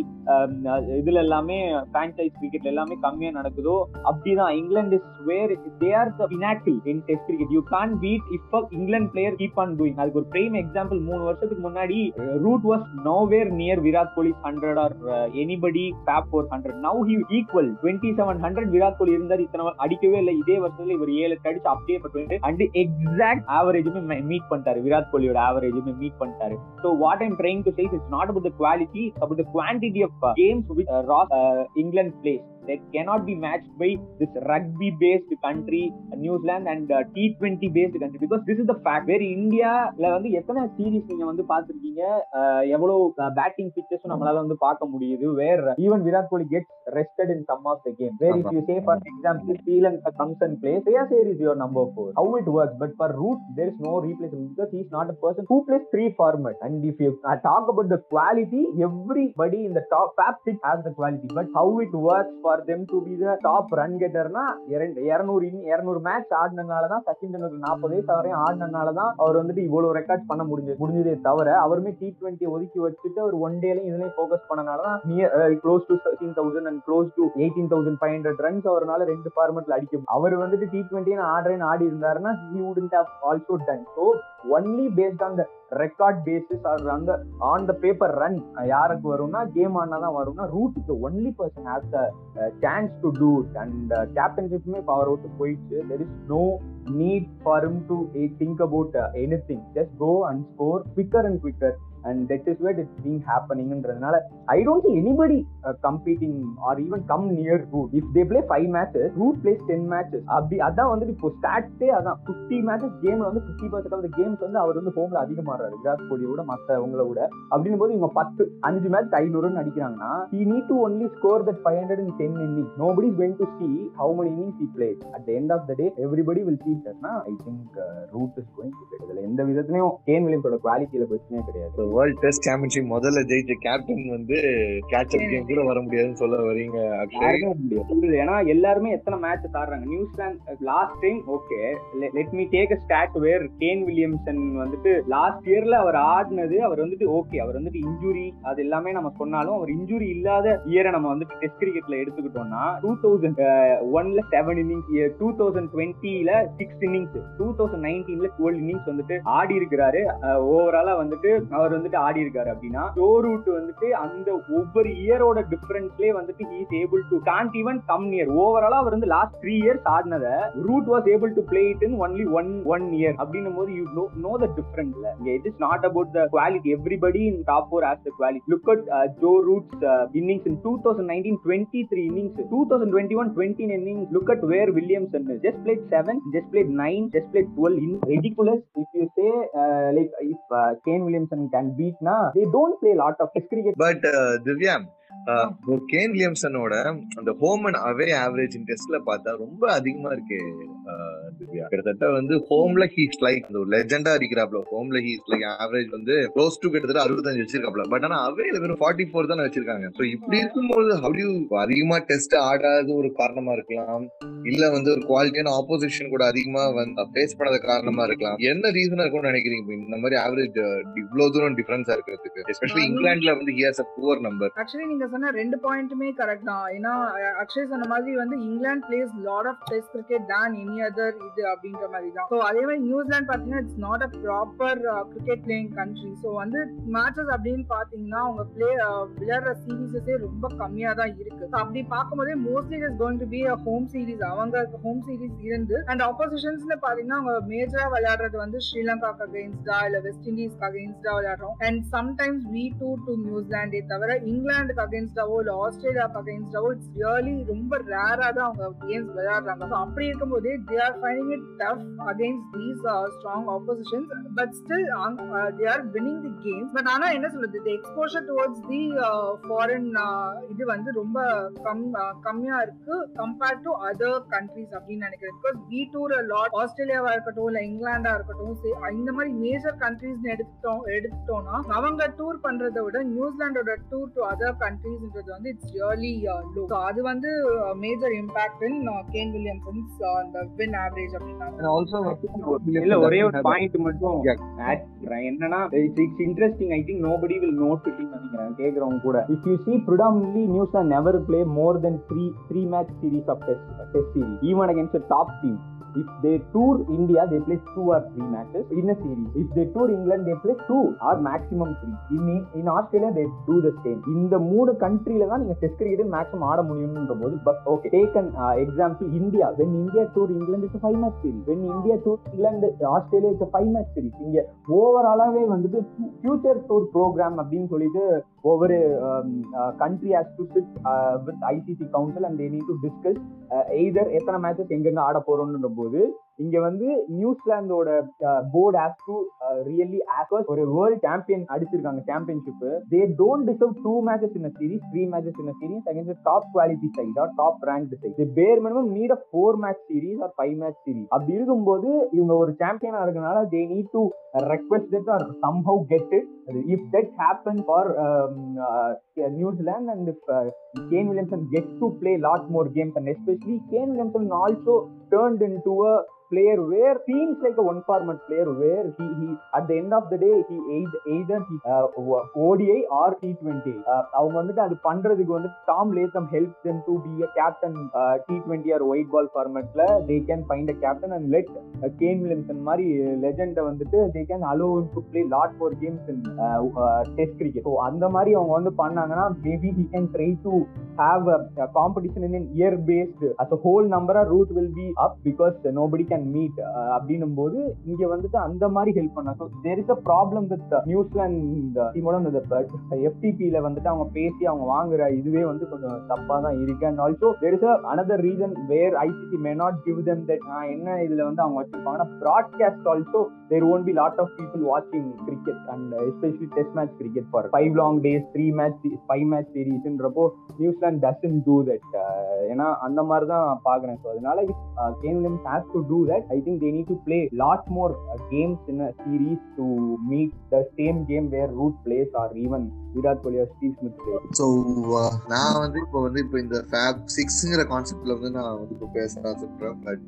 இதுல எல்லாமே பிரான்சைஸ் கிரிக்கெட் எல்லாமே கம்மியா நடக்குதோ அப்படிதான். England is where they are the pinnacle in test cricket you can beat if England player keep on doing அதுக்கு ஒரு பிரைம் எக்ஸாம்பிள் மூணு வருஷத்துக்கு முன்னாடி Root was nowhere near Virat Kohli hundred or anybody fab four hundred now he equal twenty seven hundred Virat Kohli இருந்தார் இத்தனை அடிக்கவே இல்லை. இதே வருஷத்துல இவர் ஏழு அடிச்சு அப்படியே பட்டு அண்ட் எக்ஸாக்ட் ஆவரேஜுமே மீட் பண்ணிட்டாரு. விராட் கோலியோட ஆவரேஜுமே மீட் பண்ணிட்டாரு. So what I'm trying to say it's not about the quality about the quantity of games with Ross England plays that cannot be matched by this rugby based country New Zealand and T twenty based country because this is the fact வேற இந்தியால வந்து எத்தனை series நீங்க வந்து பாத்திருக்கீங்க எவ்வளவு batting பிச்சர்ஸும் நம்மளால வந்து பார்க்க முடியுது. Where even Virat Kohli gets rested in some of the game where if you say for example Sri Lanka comes and plays Shreyas Iyer is your number four how it works but for Root there is no replacement because is not a person who plays three format and if you talk about the quality everybody இந்த top fab six has the quality but how it works for them to be the top run கெட்டர்னா இருநூறு இரநூறு match ஆடினதுனால தான் சச்சின் டெண்டுல்கர் நாற்பது வயசு வரையும் ஆடினதுனால தான் அவர் வந்துட்டு இவ்வளவு ரெக்கார்ட் பண்ண முடிஞ்சது முடிஞ்சதே தவிர அவருமே டி டுவெண்ட்டி ஒதுக்கி வச்சுட்டு ஒரு ஒன் டேலையும் இதுலயும் ஃபோக்கஸ் பண்ணனால தான் near close to thirteen thousand and close to eighteen thousand five hundred runs அவரால் ரெண்டு ஃபார்மெட்ல அடிக்க அவர் வந்துட்டு டி டுவெண்ட்டி ஆடுறேன்னு ஆடி இருந்தாருன்னா he wouldn't have also done so only based on the record basis or அந்த ஆன் த பேப்பர் ரன் யாருக்கு வரும்னா கேம் ஆனா தான் வரும்னா Root the only person has the chance to do and கேப்டன்ஷிப்புமே power out போயிடுச்சு. There is no need for to think about anything just go and score quicker and quicker and that is what it's being ஹேப்பனிங்ன்றதுனால I don't see anybody competing or even come near Root if they play five matches Root plays ten matches அப்படி அதான் வந்துட்டு இப்போ ஸ்டாட்ஸே அதான். Fifty matches கேம்ல வந்து fifty percent of games வந்து அவர் வந்து ஹோம்ல அதிகமாடுறாரு. விராட் கோலியோட மற்றவங்கள விட. அப்படின்னும் போது இவங்க பத்து அஞ்சு match ஐநூறுன்னு அடிக்கிறாங்கன்னா he need to only score that five hundred in ten inning no படி is going to see how many innings he plays at end of the day everybody will see தட்னா I think root is going to இதுல எந்த விதத்துலயும் can வில்லியம்ஸோட குவாலிட்டியில பிரச்சனையே கிடையாது. World test championship முதல்ல ஜெயிச்ச captain வந்து catch up game கூட வர முடியாதுன்னு சொல்ல வரீங்க ஏன்னா எல்லாருமே எத்தனை மேட்ச் ஆடுறாங்க New Zealand last time okay let me take a stat where Kane Williamson வந்துட்டு லாஸ்ட் இயர்ல அவர் ஆடினது அவர் வந்துட்டு ஓகே அவர் வந்துட்டு இன்ஜுரி அது எல்லாமே நம்ம சொன்னாலும் அவர் இன்ஜுரி இல்லாத இயரை நம்ம வந்துட்டு டெஸ்ட் கிரிக்கெட்ல எடுத்துக்கிட்டோம்னா டூ தௌசண்ட் ஒன்ல செவன் இன்னிங்ஸ் டூ தௌசண்ட் டுவெண்ட்டில சிக்ஸ் இன்னிங்ஸ் டூ தௌசண்ட் நைன்டீன்ல டுவெல் இன்னிங்ஸ் வந்துட்டு ஆடி இருக்கிறாரு. Uh, ஓவராலா வந்துட்டு அவர் வந்துட்டு ஆடி இருக்காரு அப்படின்னா ஜோ ரூட் வந்துட்டு அந்த ஒவ்வொரு இயரோட டிஃபரன்ஸ்லயே வந்துட்டு he's able to can't even come near ஓவராலா அவர் வந்து last three years ஆடினத Root was able to play it in only one one year அப்படின்னும் போது you know no the டிஃபரன்ஸ்ல it is not about the quality everybody in top four has the quality look at Joe Root's innings in two thousand nineteen twenty three innings two thousand twenty one twenty innings look at where Williamson just played seven just played nine just played twelve in ridiculous if you say like if Kane Williamson can and beat na? They don't play lot of test cricket. But uh, divyam Kane வில்லியம்சனோட அந்த home and away average டெஸ்ட்ல பார்த்தா ரொம்ப அதிகமா இருக்கு கிட்டத்தட்ட வந்து ஹோம்ல he's like ஒரு லெஜெண்டா இருக்கிறாப்ல. ஹோம்ல ஹீஸ் லைக் ஆவரேஜ் வந்து க்ளோஸ் டு கிட்டத்தட்ட அறுபத்தஞ்சு வச்சிருக்காப்ல. பட் ஆனா அவேல வெறும் ஃபார்ட்டி ஃபோர் தானே வச்சிருக்காங்க. ஸோ இப்படி இருக்கும்போது ஹவு அதிகமா டெஸ்ட் ஆடாத ஒரு காரணமா இருக்கலாம்? இல்ல வந்து ஒரு குவாலிட்டியான ஆப்போசிஷன் கூட அதிகமா வந்து ஃபேஸ் பண்ணாத காரணமா இருக்கலாம்? என்ன ரீசனா இருக்கும்னு நினைக்கிறீங்க? இந்த மாதிரி ஆவரேஜ் இவ்வளவு தூரம் டிஃபரன்ஸா இருக்கிறதுக்கு. எஸ்பெஷலி இங்கிலாந்துல வந்து here's a poor number actually நீங்க சொன்ன ரெண்டு பாயிண்ட்டுமே கரெக்ட் தான். ஏன்னா அக்ஷய் சொன்ன மாதிரி வந்து England plays lot of test cricket தான் எனி அதர் இது அப்படின்ற மாதிரி தான். ஸோ அதே மாதிரி நியூசிலாந்து பார்த்தீங்கன்னா it's not a proper cricket playing country so வந்து மேட்சஸ் அப்படின்னு பார்த்தீங்கன்னா அவங்க பிளே uh, விளையாடுற சீரீஸஸே ரொம்ப கம்மியாக தான் இருக்கு. அப்படி பார்க்கும்போதே mostly is going to be a home series அவங்க ஹோம் சீரிஸ் இருந்து அண்ட் ஆப்போசிஷன்ஸ்ல பார்த்தீங்கன்னா அவங்க மேஜரா விளையாடுறது வந்து ஸ்ரீலங்காக்கு அகைன்ஸ்டா இல்ல வெஸ்ட் இண்டீஸ்க்கு அகைன்ஸ்டா விளையாடுறோம். And sometimes we do to நியூசிலாண்டே தவிர இங்கிலாந்துக்கு அகைன்ஸ்டாவோ இல்லை ஆஸ்திரேலியாவுக்கு அகைன்ஸ்டாவோ இட்ஸ் ரியலி ரொம்ப ரேராக தான் அவங்க கேம்ஸ் விளையாடுறாங்க. ஸோ அப்படி இருக்கும்போது they are ஃபைனிங் it tough against these strong oppositions but still they are winning the games but ஆனால் என்ன சொல்றது? The exposure towards the foreign இது வந்து ரொம்ப கம் uh, கம்மியாக இருக்கு கம்பேர்ட் டு அதர் கண்ட்ரிஸ் அப்படின்னு நினைக்கிறேன். பிகாஸ் வி டூர் லாட் ஆஸ்திரேலியாவா இருக்கட்டும் இல்லை இங்கிலாண்டா இருக்கட்டும் இந்த மாதிரி மேஜர் கண்ட்ரிஸ் எடுத்துட்டோம் எடுத்துட்டோம்னா அவங்க டூர் பண்றதை விட நியூசிலாண்டோட டூர் டு அதர் கண்ட்ரி கண்ட்ரிஸ்ன்றது வந்து இட்ஸ் ரியலி லோ அது வந்து major impact in Kane Williamson's அந்த வின் ஆவரேஜ் அப்படின்னா இல்ல ஒரே ஒரு பாயிண்ட் மட்டும். என்னன்னா it's interesting I think nobody will note it நினைக்கிறேன் கேக்குறவங்க கூட. If you see predominantly news never play more than three three match series of test test series even against top team If they tour India, they play two or three matches in a series. If they tour England, they play two or maximum three. In in Australia, they do the same. இந்த மூணு கண்ட்ரியில தான் நீங்க test cricket maximum ஆட முடியும்ன்ற போது but okay take an example India when India tour England it's five match series when India tour England Australia it's five match series இங்க ஓவராலாவே வந்துட்டு ஃபியூச்சர் டூர் ப்ரோக்ராம் அப்படின்னு சொல்லிட்டு ஒவ்வொரு country has to sit with ICC council and they need to discuss either எத்தனை matches எங்கெங்க ஆட போறோம்ன்ற போது இங்க வந்து நியூசிலாந்தோட போர்டு ஹேஸ் டு ரியலி ஆக்கர்ஸ் ஒரு வேர்ல்ட் சாம்பியன் அடிச்சிருக்காங்க championship they don't deserve two matches in series three matches in series against top quality side or top rank side the bare minimum need a four match series or five match series அப்படி இருக்கும்போது இவங்க ஒரு சாம்பியனா இருக்கனால they need to request that or somehow get it if that happen for New Zealand and Kane Williamson get to play lot more games and especially Kane Williamson also turned into a player where seems like a one format player where he he at the end of the day he either, either he uh, ODI or T20 uh, அவங்க வந்துட்டு அது பண்றதுக்கு வந்து Tom Latham help them to be a captain T twenty or white ball ஃபார்மேட்ல they can find a captain and let Kane Williamson மாதிரி லெஜெண்டை வந்துட்டு they can allow to play lot for games in test cricket so அந்த மாதிரி அவங்க வந்து பண்ணாங்கன்னா maybe he can try to have competition in year past as a whole நம்பரா Root will be up because nobody can meet uh, அப்படின்னும் போது இங்க வந்துட்டு அந்த மாதிரி ஹெல்ப் பண்ணா. So there is a problem with New Zealand டீமோட இந்த எஃப்டிபியில வந்துட்டு அவங்க பேசி அவங்க வாங்குற இதுவே வந்து கொஞ்சம் தப்பா தான் இருக்கு. And also there is another reason where ICC may not give them that என்ன இதுல வந்து அவங்க வச்சிருப்பாங்கன்னா broadcast also their own be lot of people வாட்சிங் cricket and especially test match cricket for five long days three match five match சீரீஸ்ன்றப்போ New Zealand doesn't do that ஏன்னா அந்த மாதிரி தான் பாக்குறேன் ஸோ அதனால Uh, Kane Williams has to do that. I think they need to play lot more uh, games in a series to meet the same game where Root plays or even Virat Kohli Steve Smith so நான் வந்து இப்போ வந்து இப்போ இந்த ஃபேப் சிக்ஸ்ங்கிற கான்செப்ட்ல வந்து நான் வந்து இப்போ பேச சொல்றேன் பட்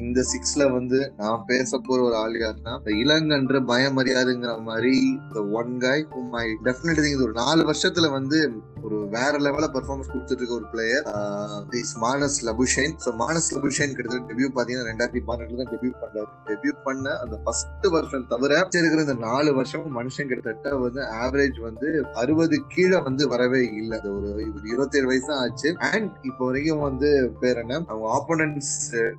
இந்த சிக்ஸ்ல வந்து நான் பேச போற ஒரு ஆள் யாருன்னா இளங்கன்ற பயமரியாதுங்கிற மாதிரி இந்த ஒன் காய் மை டெஃபினெட்லி இது ஒரு நாலு வருஷத்துல வந்து ஒரு வேற லெவல பெர்ஃபார்மன்ஸ் கொடுத்துட்டு இருக்க ஒரு player is Marnus Labuschagne so Marnus Labuschagne கிட்டத்தட்ட டெபியூ பாத்தீங்கன்னா ரெண்டாயிரத்தி பன்னெண்டுல தான் டெபியூ பண்ணாரு. டெபியூ பண்ண அந்த ஃபர்ஸ்ட் வருஷம் தவிர இருக்கிற இந்த நாலு வருஷம் மனுஷன் கிட்டத்தட்ட வந்து ஆவரேஜ் வந்து அறுபது கீழே வந்து வரவே இல்லை. அது ஒரு இருபத்தி ஏழு வயசு தான் ஆச்சு. அண்ட் இப்போ வரைக்கும் வந்து பேர் என்ன? அவங்க ஆப்போனன்ஸ்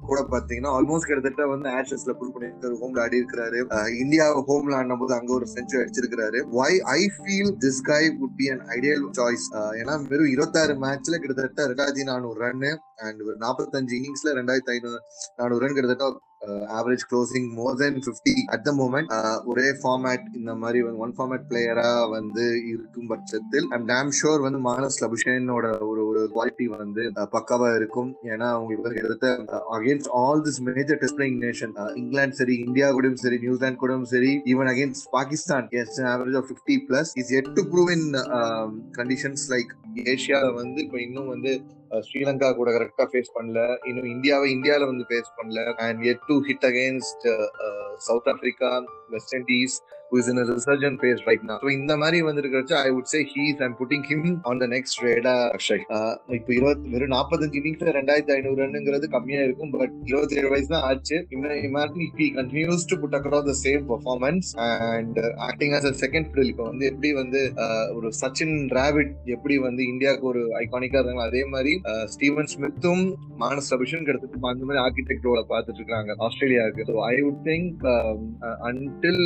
கூட பாத்தீங்கன்னா ஆல்மோஸ்ட் கிட்டத்தட்ட வந்து ஆஷஸ்ல புல் பண்ணிருக்காரு ஹோம்ல ஆடி இருக்கிறாரு. இந்தியா ஹோம்ல ஆடும் போது அங்க ஒரு செஞ்சுரி அடிச்சிருக்காரு why I feel this guy would be an ideal choice ஏன்னா வெறும் இருபத்தாறு மேட்ச்ல கிட்டத்தட்ட ரெண்டாயிரத்தி நானூறு ரன் அண்ட் ஒரு நாற்பத்தஞ்சு இன்னிங்ஸ்ல ரெண்டாயிரத்தி ஐநூறு நானூறு ரன் கிட்டத்தட்ட average closing more than fifty at the moment ஒரே ஃபார்மேட் இந்த மாதிரி ஒன் ஃபார்மேட் பிளேயரா வந்து இருக்கும் பட்சத்தில் ஐம் டேம் ஷோர் வந்து மானஸ் லபுஷேனோட ஒரு ஒரு குவாலிட்டி வந்து பக்காவா இருக்கும். ஏன்னா அவங்களுக்கு வந்து கிட்டத்தட்ட against all this major test playing nation England சரி இந்தியா கூடயும் சரி நியூசிலாந்து கூடயும் சரி even against Pakistan his average of fifty plus is yet to prove in conditions like ஏஷியாவில் வந்து இப்போ இன்னும் வந்து ஸ்ரீலங்கா கூட கரெக்டா ஃபேஸ் பண்ணல. இன்னும் இந்தியாவை இந்தியாவில வந்து ஃபேஸ் பண்ணல. And yet to hit against South Africa West Indies who is in a resurgent phase right now. So இந்த மாதிரி வந்திருக்கிறச்சு I would say he's I'm putting him on the next radar Akshay இப்போ இருபத்தி வெறும் நாற்பத்தஞ்சு இன்னிங்ஸ்ல ரெண்டாயிரத்தி ஐநூறு ரன்னுங்கிறது கம்மியா இருக்கும் பட் இருபத்தி ஏழு வயசு தான் ஆச்சு imagine he continues to put across the same performance and acting as a second fiddle இப்போ வந்து எப்படி வந்து uh, ஒரு சச்சின் டிராவிட் எப்படி வந்து இந்தியாவுக்கு ஒரு ஐகானிக்கா இருந்தாங்க அதே மாதிரி ஸ்டீவன் ஸ்மித்தும் மானஸ் ரபிஷன் கிட்டத்தட்ட அந்த மாதிரி ஆர்கிடெக்ட் ரோல பார்த்துட்டு இருக்காங்க ஆஸ்திரேலியாவுக்கு. So I would think until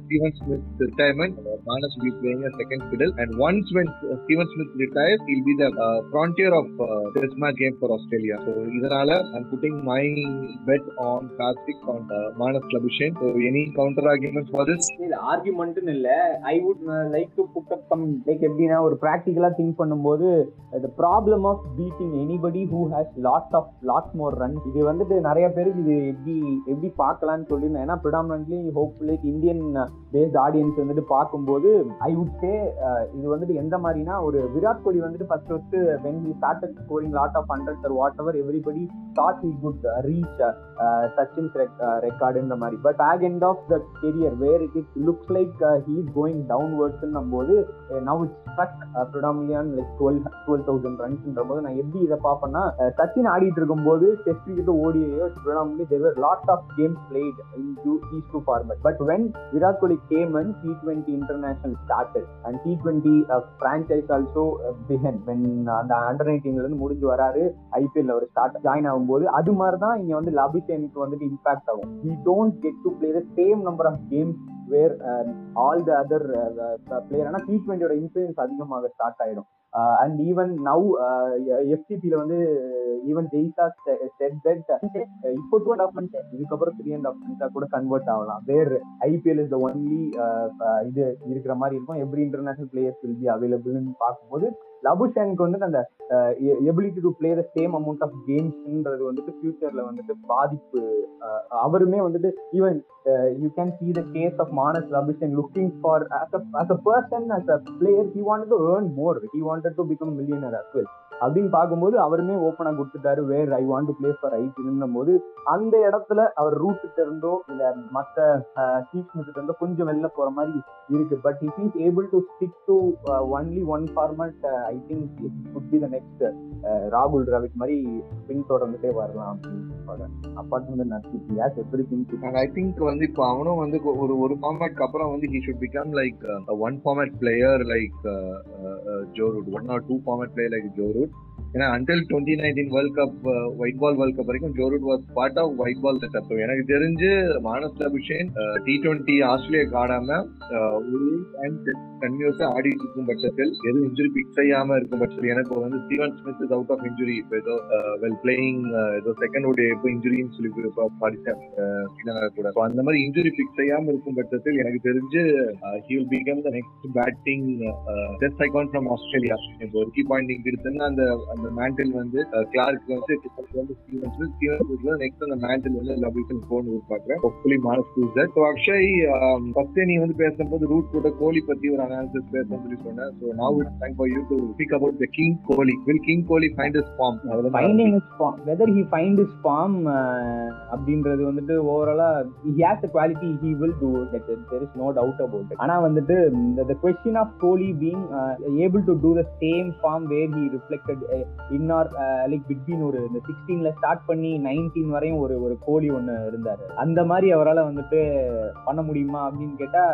Steven Smith's retirement, uh, Manas will be playing a second fiddle. And once when uh, Steven Smith retires, he'll be the uh, frontier of uh, test match game for Australia. So இதனால I'm putting my bet on Karthik on uh, Manas Labuschagne. So any counter arguments for this? இல்ல ஆர்குமெண்ட்னு இல்ல I would like to put up some like எப்படின்னா ஒரு ப்ராக்டிக்கலா think பண்ணும்போது the problem of beating anybody who has lots of lots more run இது வந்துட்டு நிறைய பேருக்கு இது எப்படி எப்படி பார்க்கலாம்னு சொல்லி ஏன்னா predominantly hopefully Indian based audience வந்துட்டு பார்க்கும்போது ஐ உட் சே இது வந்துட்டு எந்த மாதிரினா ஒரு விராட் கோலி வந்துட்டு first first when he started scoring lot of hundred or whatever everybody thought he could reach Sachin's ரெக்கார்டுன்ற மாதிரி. But back end of the career where it it looks like he is going டவுன்வர்ட்ஸ்ன்னும் போது now it's struck ப்ரிடாமிலியான் like twelve twelve thousand ரன்ஸ்ன்ற போது நான் எப்படி இதை பார்ப்பேன்னா சச்சின் ஆடிட்டு இருக்கும்போது test cricket ஓடியோ predominantly there lot of games played in two these two format but when Virat Kohli came and T20 international started. And T20 uh, franchise also uh, began when uh, அந்த under நைன்டீன்ல இருந்து முடிஞ்சு வராரு. ஐபிஎல்ல ஒரு start join ஆகும்போது அது மாதிரி தான் இங்க வந்து லபிசேனுக்கு வந்துட்டு இம்பாக்ட் ஆகும். We don't get to play the same number of games where all the other player ஆனால் டி டுவெண்ட்டியோட இன்ஃபுளுன்ஸ் அதிகமாக ஸ்டார்ட் ஆயிடும். அண்ட் ஈவன் நவ் எஃப்சிபியில் வந்து ஈவன் ஜெய்சா செட் தட் இப்போ டூ அண்ட் ஆஃப் மந்த்ஸ் இதுக்கப்புறம் த்ரீ அண்ட் ஆஃப் மந்த்ஸா கூட கன்வெர்ட் ஆகலாம். Where IPL is the only இது இருக்கிற மாதிரி இருக்கும். Every international players will be அவைலபிள்னு பார்க்கும்போது லபுஷனுக்கு வந்துட்டு அந்த ability to play the same amount of கேம்ஸ்ன்றது வந்துட்டு ஃபியூச்சர்ல வந்துட்டு பாதிப்பு அவருமே வந்துட்டு even you can see the case of Marnus Labuschagne looking for as a person as a player he wanted to earn more he wanted to become millionaire as well அப்படின்னு பார்க்கும்போது அவருமே ஓப்பனாக கொடுத்துட்டாரு. Where I want to play for ஐபிஎல்னும் போது அந்த இடத்துல அவர் ரூட்டுட்டு இருந்தோ இல்லை மற்ற சீஃப் மிஸ்ட்டு இருந்தோ கொஞ்சம் வெளில போகிற மாதிரி இருக்கு. But if is able to stick to only one format I think it could be the next ராகுல் டிராவிட் மாதிரி பின் தொடர்ந்துட்டே வரலாம் அப்படின்னு அப்பார்ட் வந்து nuts யாஸ் everything I think வந்து இப்போ அவனும் வந்து ஒரு ஒரு ஃபார்மேட்க்கு அப்புறம் வந்து he should become like one format player like Joe Root one or two format player like Joe Root you. ஏன்னா until twenty nineteen world cup white ball world cup வரைக்கும் Joe Root was part of white ball setup எனக்கு தெரிஞ்சு Marnus Labuschagne T twenty Australia ஆடாம ஒரு கன்யூஸா ஆடிட்டு இருக்கும் பட்சத்தில் எதுவும் இன்ஜுரி பிக்ஸ் செய்யாம இருக்கும் பட்சத்தில் எனக்கு வந்து Steven Smith is out of injury இப்போ ஏதோ வெல் பிளேயிங் ஏதோ செகண்ட் ஓடி எப்போ இன்ஜுரின்னு சொல்லி படித்தேன் கூட. அந்த மாதிரி இன்ஜுரி பிக்ஸ் செய்யாம இருக்கும் பட்சத்தில் எனக்கு தெரிஞ்சு he will become the next batting test icon from Australia இப்போ ஒரு கீ பாயிண்ட் இங்க அந்த அந்த மேண்டில் வந்து கிளார்க் வந்து வந்து ஸ்டீவன்ஸ் ஸ்டீவன்ஸ் நெக்ஸ்ட் அந்த மேண்டில் வந்து லபிசன் போன் எதிர்பார்க்கிறேன். Hopefully Marnus sir so Akshay first நீ வந்து பேசும்போது ரூட் போட்ட கோலி பத்தி ஒரு அனாலிசிஸ் பேசணும் சொல்லி சொன்னேன். So now it's time for you to speak about the king Kohli will king Kohli find his form finding his form whether he find his form அப்படின்றது வந்துட்டு ஓவராலா he has the quality he will do that there is no doubt about it ஆனா வந்துட்டு the question of Kohli being able to do the same form where he reflected in or like between ஒரு இந்த சிக்ஸ்டீன்ல start பண்ணி nineteen வரையும் ஒரு ஒரு கோலி ஒன்று இருந்தார். அந்த மாதிரி அவரால் வந்துட்டு பண்ண முடியுமா அப்படின்னு கேட்டா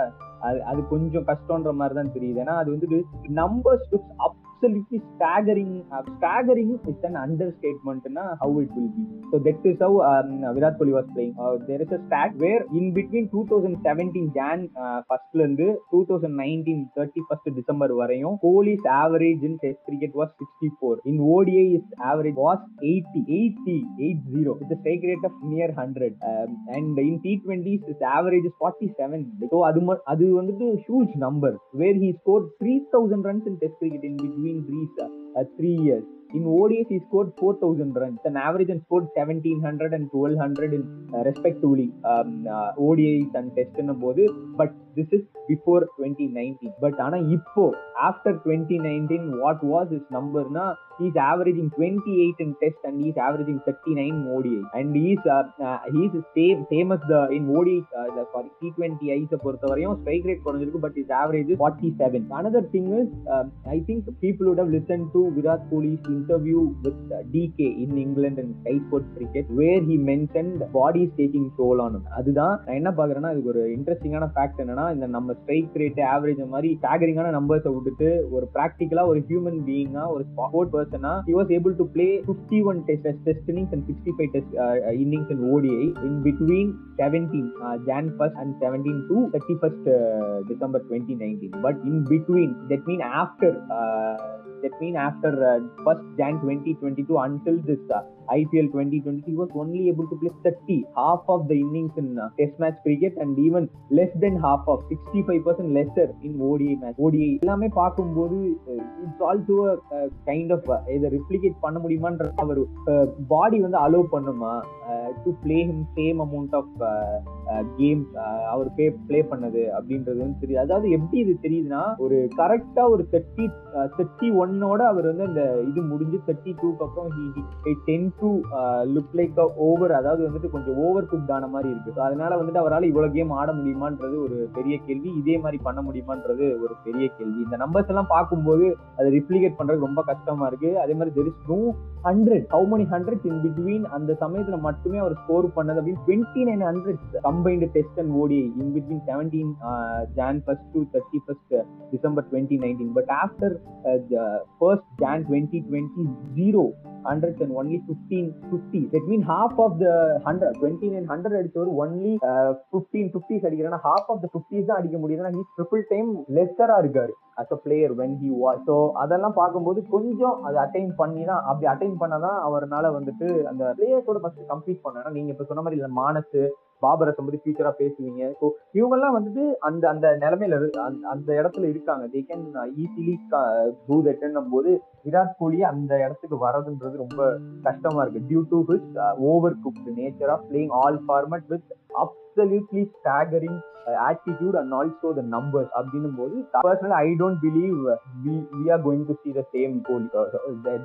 அது அது கொஞ்சம் கஷ்டன்ற மாதிரி தான் தெரியுது. ஏன்னா அது வந்துட்டு numbers looks up absolutely staggering. Uh, staggering is an understatement. Na, how it will be. So that is how um, Virat Kohli was playing. Uh, there is a stat where in between 2017 Jan uh, first இருந்து 2019 31st December வரையும் Kohli's average in Test cricket was 64. In ODI his average was 80, 80, 80 with a strike rate of near 100. Um, and in T20s his average is 47. So அது அது வந்துட்டு huge number where he scored 3000 runs in Test cricket in between Greece uh, uh, three years. In ODIs, he scored 4,000 runs. An average and scored 1,700 and 1,200 in uh, respectively um, uh, ODIs and Test போது but this is before twenty nineteen but ஆனால் இப்போ after twenty nineteen what was his நம்பர்னா his averaging twenty eight in test and his averaging thirty nine ODI and his his same famous the in ODI sorry T twenty ஐஸை பொறுத்த வரையும் strike rate குறைஞ்சிருக்கு but his average forty seven another thing is I think people would have listen to Virat Kohli's interview with D K in England and Sky Sports cricket where he mention body taking soul on அதுதான் நான் என்ன பார்க்குறேன்னா அதுக்கு ஒரு இன்ட்ரெஸ்டிங்கான fact என்னன்னா என்னன்னா இந்த நம்ம ஸ்ட்ரைக் ரேட் ஆவரேஜ் மாதிரி ஸ்டாகரிங்கான நம்பர்ஸை விட்டுட்டு ஒரு ப்ராக்டிக்கலா ஒரு ஹியூமன் பீயிங்கா ஒரு ஸ்போர்ட் பர்சனா he was able to play fifty one test test innings and sixty five test innings and ODI in between seventeen Jan first and seventeen to thirty first December twenty nineteen but in between that mean after that mean after first Jan twenty twenty two until this IPL 2020 he was only able to play 30 half of the innings in uh, test match cricket and even less than half of 65% lesser in ODI match. ODI எல்லாமே பார்க்கும்போது it's also kind of இதை replicate பண்ண முடியுமான்ற uh, uh, அவர் body வந்து allow பண்ணுமா? To play him same amount of game அவர் பே play பண்ணது அப்படின்றது வந்து தெரியுது. அதாவது எப்படி இது தெரியுதுன்னா ஒரு கரெக்டா ஒரு தேர்ட்டி தேர்ட்டி ஒன்னோட அவர் வந்து அந்த இது முடிஞ்சு தேர்ட்டி டூக்கு அப்புறம் he tend to look like over அதாவது வந்துட்டு கொஞ்சம் ஓவர் குக் ஆன மாதிரி இருக்கு. அதனால வந்துட்டு அவரால் இவ்வளோ கேம் ஆட முடியுமான்றது ஒரு பெரிய கேள்வி. இதே மாதிரி பண்ண முடியுமான்றது ஒரு பெரிய கேள்வி. இந்த நம்பர்ஸ் எல்லாம் பார்க்கும்போது அதை ரிப்ளிகேட் பண்றது ரொம்ப கஷ்டமா இருக்கு. அதே மாதிரி there is no hundred how many hundred in between அந்த சமயத்துல மட்டுமே அவர் ஸ்கோர் பண்ணது அப்படின்னு twenty nine hundred combined test and ODI in between seventeen Jan first to thirty first December twenty nineteen but after first Jan twenty twenty zero hundred and only fifteen fifty that mean half of the hundred twenty nine hundred அடிச்சவர் only fifteen fifties அடிக்கிறேன்னா half of the fifty தான் அடிக்க முடியுதுன்னா he triple time லெஸ்ஸரா இருக்காரு as a player when he was so அதெல்லாம் பார்க்கும்போது கொஞ்சம் அதை அட்டைன் பண்ணி தான் அப்படி அட்டைன் பண்ணால் தான் அவரால் வந்துட்டு அந்த பிளேயர்ஸோட ஃபஸ்ட்டு கம்ப்ளீட் பண்ணனா நீங்கள் இப்போ சொன்ன மாதிரி இல்லை மானசு பாபரை பத்தி ஃபியூச்சரா பேசுவீங்க. ஸோ இவங்கெல்லாம் வந்துட்டு அந்த அந்த நிலைமையில அந்த- அந்த இடத்துல இருக்காங்க. தே கேன் ஈஸிலி டூ தட்டுன்னும் போது விராட் கோலி அந்த இடத்துக்கு வர்றதுன்றது ரொம்ப கஷ்டமா இருக்கு. Due to his over cooked nature of playing all format with absolutely staggering attitude and also the numbers அப்படின்னும் போது personal I don't believe we we are going to see the same Kohli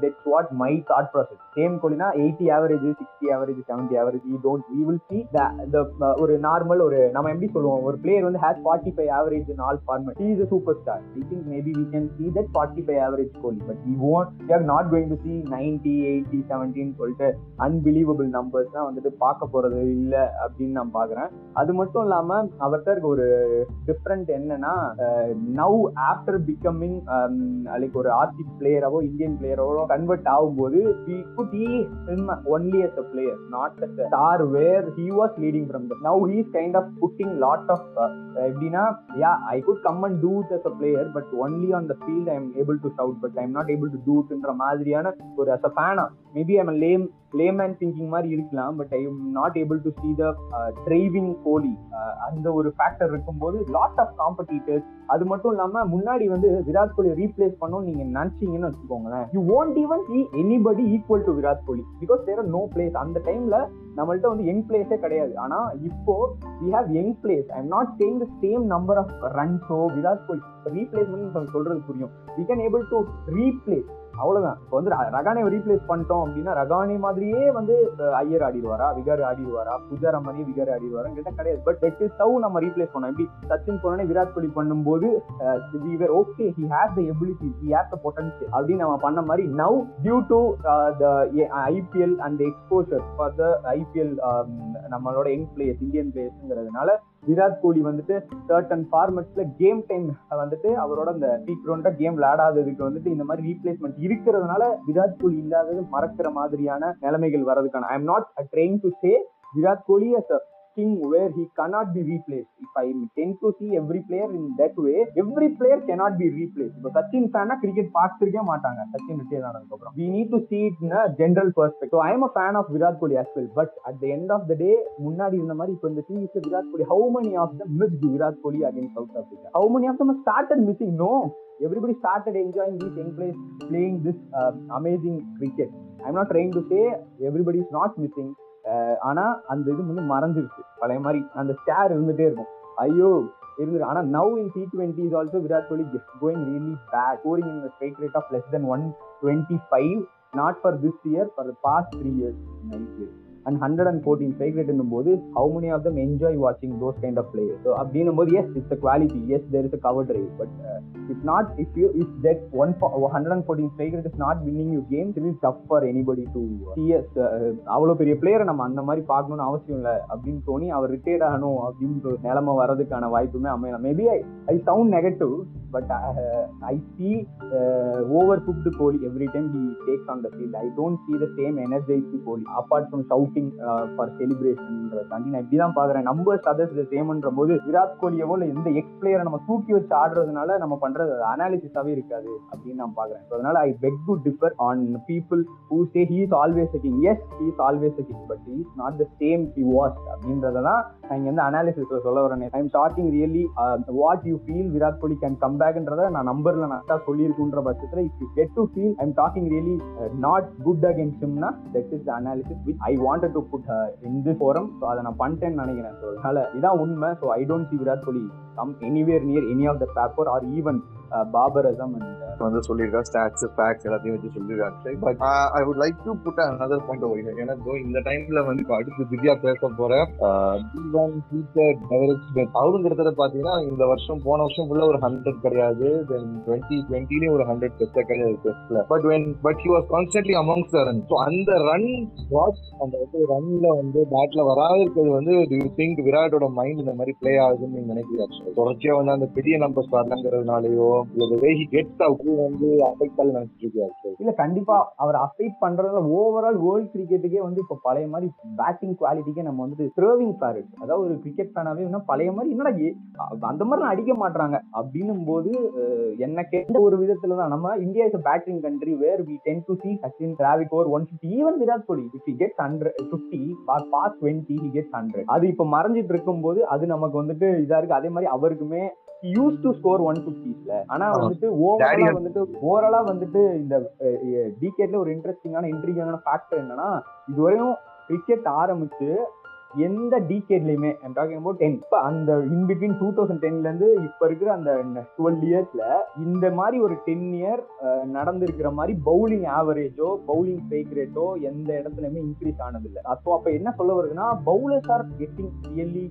that's what my thought process same கோலினா eighty average sixty average seventy average we don't we will see the ஒரு normal ஒரு நம்ம எப்படி சொல்லுவோம் ஒரு player வந்து has forty five average in all format is a super star I think maybe we can see that forty five average Kohli but we won't we are not going to see ninety eighty செவன்டின்னு சொல்லிட்டு unbelievable numbers தான் வந்துட்டு பார்க்க போறது இல்லை அப்படின்னு நான் பாக்குறேன் அது மட்டும் இல்லாம அவர் ஒருத்தருக்கு ஒரு டிஃப்ரெண்ட் என்னன்னா நவ் ஆஃப்டர் பிகமிங் லைக் ஒரு ஆர்சி பிளேயராவோ இந்தியன் பிளேயராவோ கன்வெர்ட் ஆகும்போது we could E only as a player not as star where he was leading from the now he's kind of putting lot of எப்படின்னா yeah I could come and do it as a player but only on the field I am able to shout but I am not able to do இட்ன்ற மாதிரியான ஒரு as a ஃபேனா maybe I'm lame பிளேமேன் thinking மாதிரி இருக்கலாம் but I am not able to see the driving Kohli அந்த ஒரு factor இருக்கும்போது lot of competitors அது மட்டும் இல்லாம முன்னாடி வந்து விராட் கோலி ரீப்ளேஸ் பண்ணணும் நீங்க நினைச்சீங்கன்னு வச்சுக்கோங்களேன். You won't even see anybody equal to Virat Kohli. Because there are no players அந்த டைம்ல நம்மள்ட்ட வந்து யங் பிளேஸே கிடையாது. ஆனா இப்போ we have young players I am not saying the same number of ரன்ஸோ Virat Kohli. Replacement சொல்றது புரியும். We can able to replace அவ்வளவுதான். இப்போ வந்து ரகானை ரகானேவை ரீப்ளேஸ் பண்ணிட்டோம் அப்படின்னா ரகானே மாதிரியே வந்து ஐயர் ஆடிடுவாரா? விகார் ஆடிடுவாரா? புஜாரா மாதிரியே விகார் ஆடிடுவாரா கிட்ட கிடையாது. பட் டெட் இஸ் ஹவு நம்ம ரீப்ளேஸ் பண்ணோம். எப்படி? சச்சின் போனோடனே விராட் கோலி பண்ணும்போது okay he has the ability he has the potential அப்படின்னு நம்ம பண்ண மாதிரி now due to the IPL and exposure for the IPL நம்மளோட யங் பிளேயர்ஸ் இந்தியன் பிளேயர்ஸ்ங்கிறதுனால விராட் கோலி வந்துட்டு சர்டன் ஃபார்மெட்ஸ்ல கேம் டைம் வந்துட்டு அவரோட அந்த சீக்கிரண்டா கேம் விளையாடாததுக்கு வந்துட்டு இந்த மாதிரி ரீப்ளேஸ்மெண்ட் இருக்கிறதுனால விராட் கோலி இல்லாதது மறக்கிற மாதிரியான நிலைமைகள் வர்றதுக்கான I am not trying to say Virat Kohli as a king where he cannot be replaced. If I tend to see every player in that way, every player cannot be replaced. இப்போ சச்சின் ஃபேனா cricket பார்த்துருக்கே மாட்டாங்க Sachin retire ஆனதுக்கு அப்புறம் we need to see it in general perspective so I am a fan of Virat Kohli as well but at the end of the day முன்னாடி இருந்த மாதிரி இப்போ இந்த சீரீஸ்ல Virat Kohli how many of the miss Virat Kohli again South Africa how many of them start and missing no Everybody started enjoying these young players playing this uh, amazing cricket. I'm not trying to say everybody is not missing. Uh, அந்த இது வந்து மறந்துருச்சு. பழைய மாதிரி அந்த stair இருந்துகிட்டே இருக்கும். ஐயோ இருந்து ஆனால் now in T twenty is also Virat Kohli going really bad scoring in strike rate of less than one twenty five not for this year for past three years IPL and hundred and fourteen strike rate போது how many of them enjoy வாட்சிங் those kind of player so அப்படின்னும் போது yes it's quality yes there is a cover drive but if not if you if that one fo- 114 strike rate is not winning you games it is tough for anybody to see us uh, uh அவ்வளோ பெரிய பிளேயரை நம்ம அந்த மாதிரி பார்க்கணும்னு அவசியம் இல்லை அப்படின்னு தோணி அவர் ரிட்டையர்ட் ஆகணும் அப்படின்ற ஒரு நிலைமை வர்றதுக்கான வாய்ப்புமே அமையலாம். Maybe I I sound negative but I see over cooked Kohli every time he takes on the field I don't see the same energised Kohli apart from shouting for செலிப்ரேஷன்ன்ற தாண்டி நான் இப்படி தான் பாக்குறேன். நம்பர்ஸ் அதர்ஸ் சேம்ன்ற போது விராட் கோலியவோ இல்லை எந்த X பிளேயரை நம்ம தூக்கி வச்சு ஆடுறதுனால நம்ம பண்றது அனாலிசிஸாவே இருக்காது அப்படின்னு நான் பாக்குறேன். ஸோ அதனால I beg to differ on people who say he is always a king yes he is always a king but he is not the same he was அப்படின்றத தான் நான் இங்க வந்து அனாலிசிஸ்ல சொல்ல வரேன். I am talking really what you feel Virat Kohli can come பேக்ன்றத நான் நம்பர்ல நான் சொல்லியிருக்குன்ற பட்சத்தில் if you get to feel I am talking really not good against ஹிம்னா that is the analysis which I wanted to put in this forum so அதை நான் பண்ணிட்டேன்னு நினைக்கிறேன். So அதனால இதான் உண்மை. So I don't see Virat Kohli come anywhere near any of the paper or even Babar Azam and வந்து சொல்லியிருக்கா stats facts எல்லாத்தையும் வச்சு சொல்லியிருக்காங்க. But I would like to put another point over ஏன்னா இதோ இந்த டைம்ல வந்து அடுத்து திவ்யா பேச போற அவரும் கிட்டத்தட்ட பாத்தீங்கன்னா இந்த வருஷம் போன வருஷம் ஃபுல்லா ஒரு ஹண்ட்ரட் கிடையாது. தென் டுவெண்ட்டி டுவெண்ட்டிலேயும் ஒரு ஹண்ட்ரட் பெஸ்டா கிடையாது டெஸ்ட்ல but when but he was constantly amongst the run so அந்த ரன் வாட் அந்த வந்து ரன்ல வந்து பேட்ல வராது வந்து யூ திங்க் விராட்டோட மைண்ட் இந்த மாதிரி ப்ளே ஆகுதுன்னு நீங்க நினைக்கிறீங்க? தொடர்ச்சியா வந்து அந்த பெரிய நம்பர்ஸ் வரலங்கிறதுனாலயோ வே கெட்ஸ் அவுட் வந்து அஃபெக்ட் ஆகி நினைச்சிட்டு இல்ல கண்டிப்பா அவர் அஃபெக்ட் பண்றதுல ஓவரால் வேர்ல்ட் கிரிக்கெட்டுக்கே வந்து இப்போ பழைய மாதிரி பேட்டிங் குவாலிட்டிக்கே நம்ம வந்துட்டு த்ரோவிங் ஃபார் அதாவது ஒரு கிரிக்கெட் ஃபேனாவே இன்னும் பழைய மாதிரி என்னடா ஏ- அந்த மாதிரிலாம் அடிக்க மாட்றாங்க. அப்படின்னும் போது என்ன கேட்ட ஒரு விதத்துல தான் நம்ம India is batting country where we tend to see Sachin Dravid over one fifty even Virat Kohli if he gets hundred fifty for past twenty he gets hundred அது இப்போ மறைஞ்சிட்டு இருக்கும்போது அது நமக்கு வந்துட்டு இதா இருக்கு. அதே மாதிரி அவருக்குமே யூஸ் டு ஸ்கோர் ஒன் பிப்டிஸ்ல ஆனா. வந்துட்டு ஓவராலா வந்துட்டு ஓவராலா வந்துட்டு இந்த டிகேட்ல ஒரு இன்ட்ரெஸ்டிங்கான இன்ட்ரிகான ஃபேக்டர் என்னன்னா இதுவரையும் கிரிக்கெட் ஆரம்பிச்சு எந்த டிகேட்லயுமே டாக்கிங் அபவுட் டென் இப்போ அந்த இன் பிட்வீன் டூ தௌசண்ட் டென்லேருந்து இப்போ இருக்கிற அந்த டுவெல் இயர்ஸில் இந்த மாதிரி ஒரு டென் இயர் நடந்திருக்கிற மாதிரி பவுலிங் ஆவரேஜோ பவுலிங் ஸ்ட்ரைக் ரேட்டோ எந்த இடத்துலையுமே இன்க்ரீஸ் ஆனதில்லை. அப்போ அப்போ என்ன சொல்ல வருதுன்னா bowlers are getting really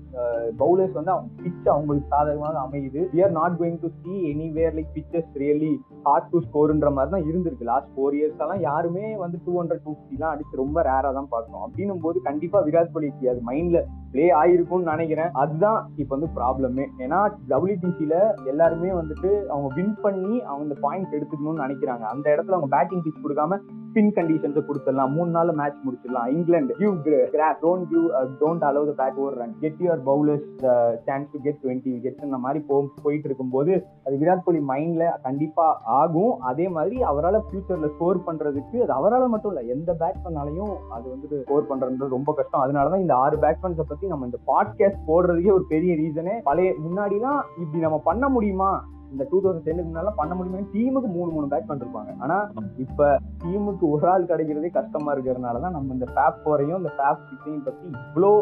bowlers வந்து அவங்க பிச் அவங்களுக்கு சாதகமாக அமையுது. We are not going to see anywhere like pitches really hard to ஸ்கோர்ன்ற மாதிரி தான் இருந்திருக்கு. லாஸ்ட் ஃபோர் இயர்ஸ் எல்லாம் யாருமே வந்து டூ ஹண்ட்ரட் டூ ஃபிஃப்டிலாம் அடிச்சு ரொம்ப ரேராக தான் பார்க்கணும் அப்படின்னும் போது கண்டிப்பாக விராட் கோலி மைண்ட்ல ப்ளே ஆயிருக்கும்னு நினைக்கிறேன். அதுதான் இப்போ வந்து ப்ராப்ளமே ஏன்னா டபிள்யூடிசியில எல்லாருமே வந்துட்டு அவங்க வின் பண்ணி அவங்க பாயிண்ட்ஸ் பாயிண்ட் எடுத்துக்கணும்னு நினைக்கிறாங்க. அந்த இடத்துல அவங்க பேட்டிங் பிச் கொடுக்காம ஸ்பின் கண்டிஷன்ஸ் கொடுத்துடலாம். மூணு நாள் மேட்ச் முடிச்சிடலாம். England give grass don't give don't allow the bat over run get your bowlers chance to get twenty wickets அந்த மாதிரி போ போயிட்டு இருக்கும்போது அது விராட் கோலி மைண்ட்ல கண்டிப்பா ஆகும். அதே மாதிரி அவரால் ஃபியூச்சர்ல ஸ்கோர் பண்றதுக்கு அது அவரால் மட்டும் இல்லை எந்த பேட்ஸ்மேனாலையும் அது வந்துட்டு ஸ்கோர் பண்றது ரொம்ப கஷ்டம். அதனாலதான் இந்த ஆறு பேட்ஸ்மேன்ஸை பத்தி நம்ம இந்த பாட்காஸ்ட் போடுறதுக்கே ஒரு பெரிய ரீசனே பழைய முன்னாடிலாம் இப்படி நம்ம பண்ண முடியுமா? இந்த டூ தௌசண்ட் டென்னுக்கு முன்னால பண்ண முடியுமா டீமுக்கு மூணு மூணு பேட்ஸ்மேன் இருப்பாங்க ஆனா இப்ப டீமுக்கு ஒரு ஆள் கிடைக்கிறதே கஷ்டமா இருக்கிறதுனால தான் நம்ம இந்த ஃபேப் போரையும் இந்த ஃபேப் சிக்ஸையும் பத்தி இவ்வளோ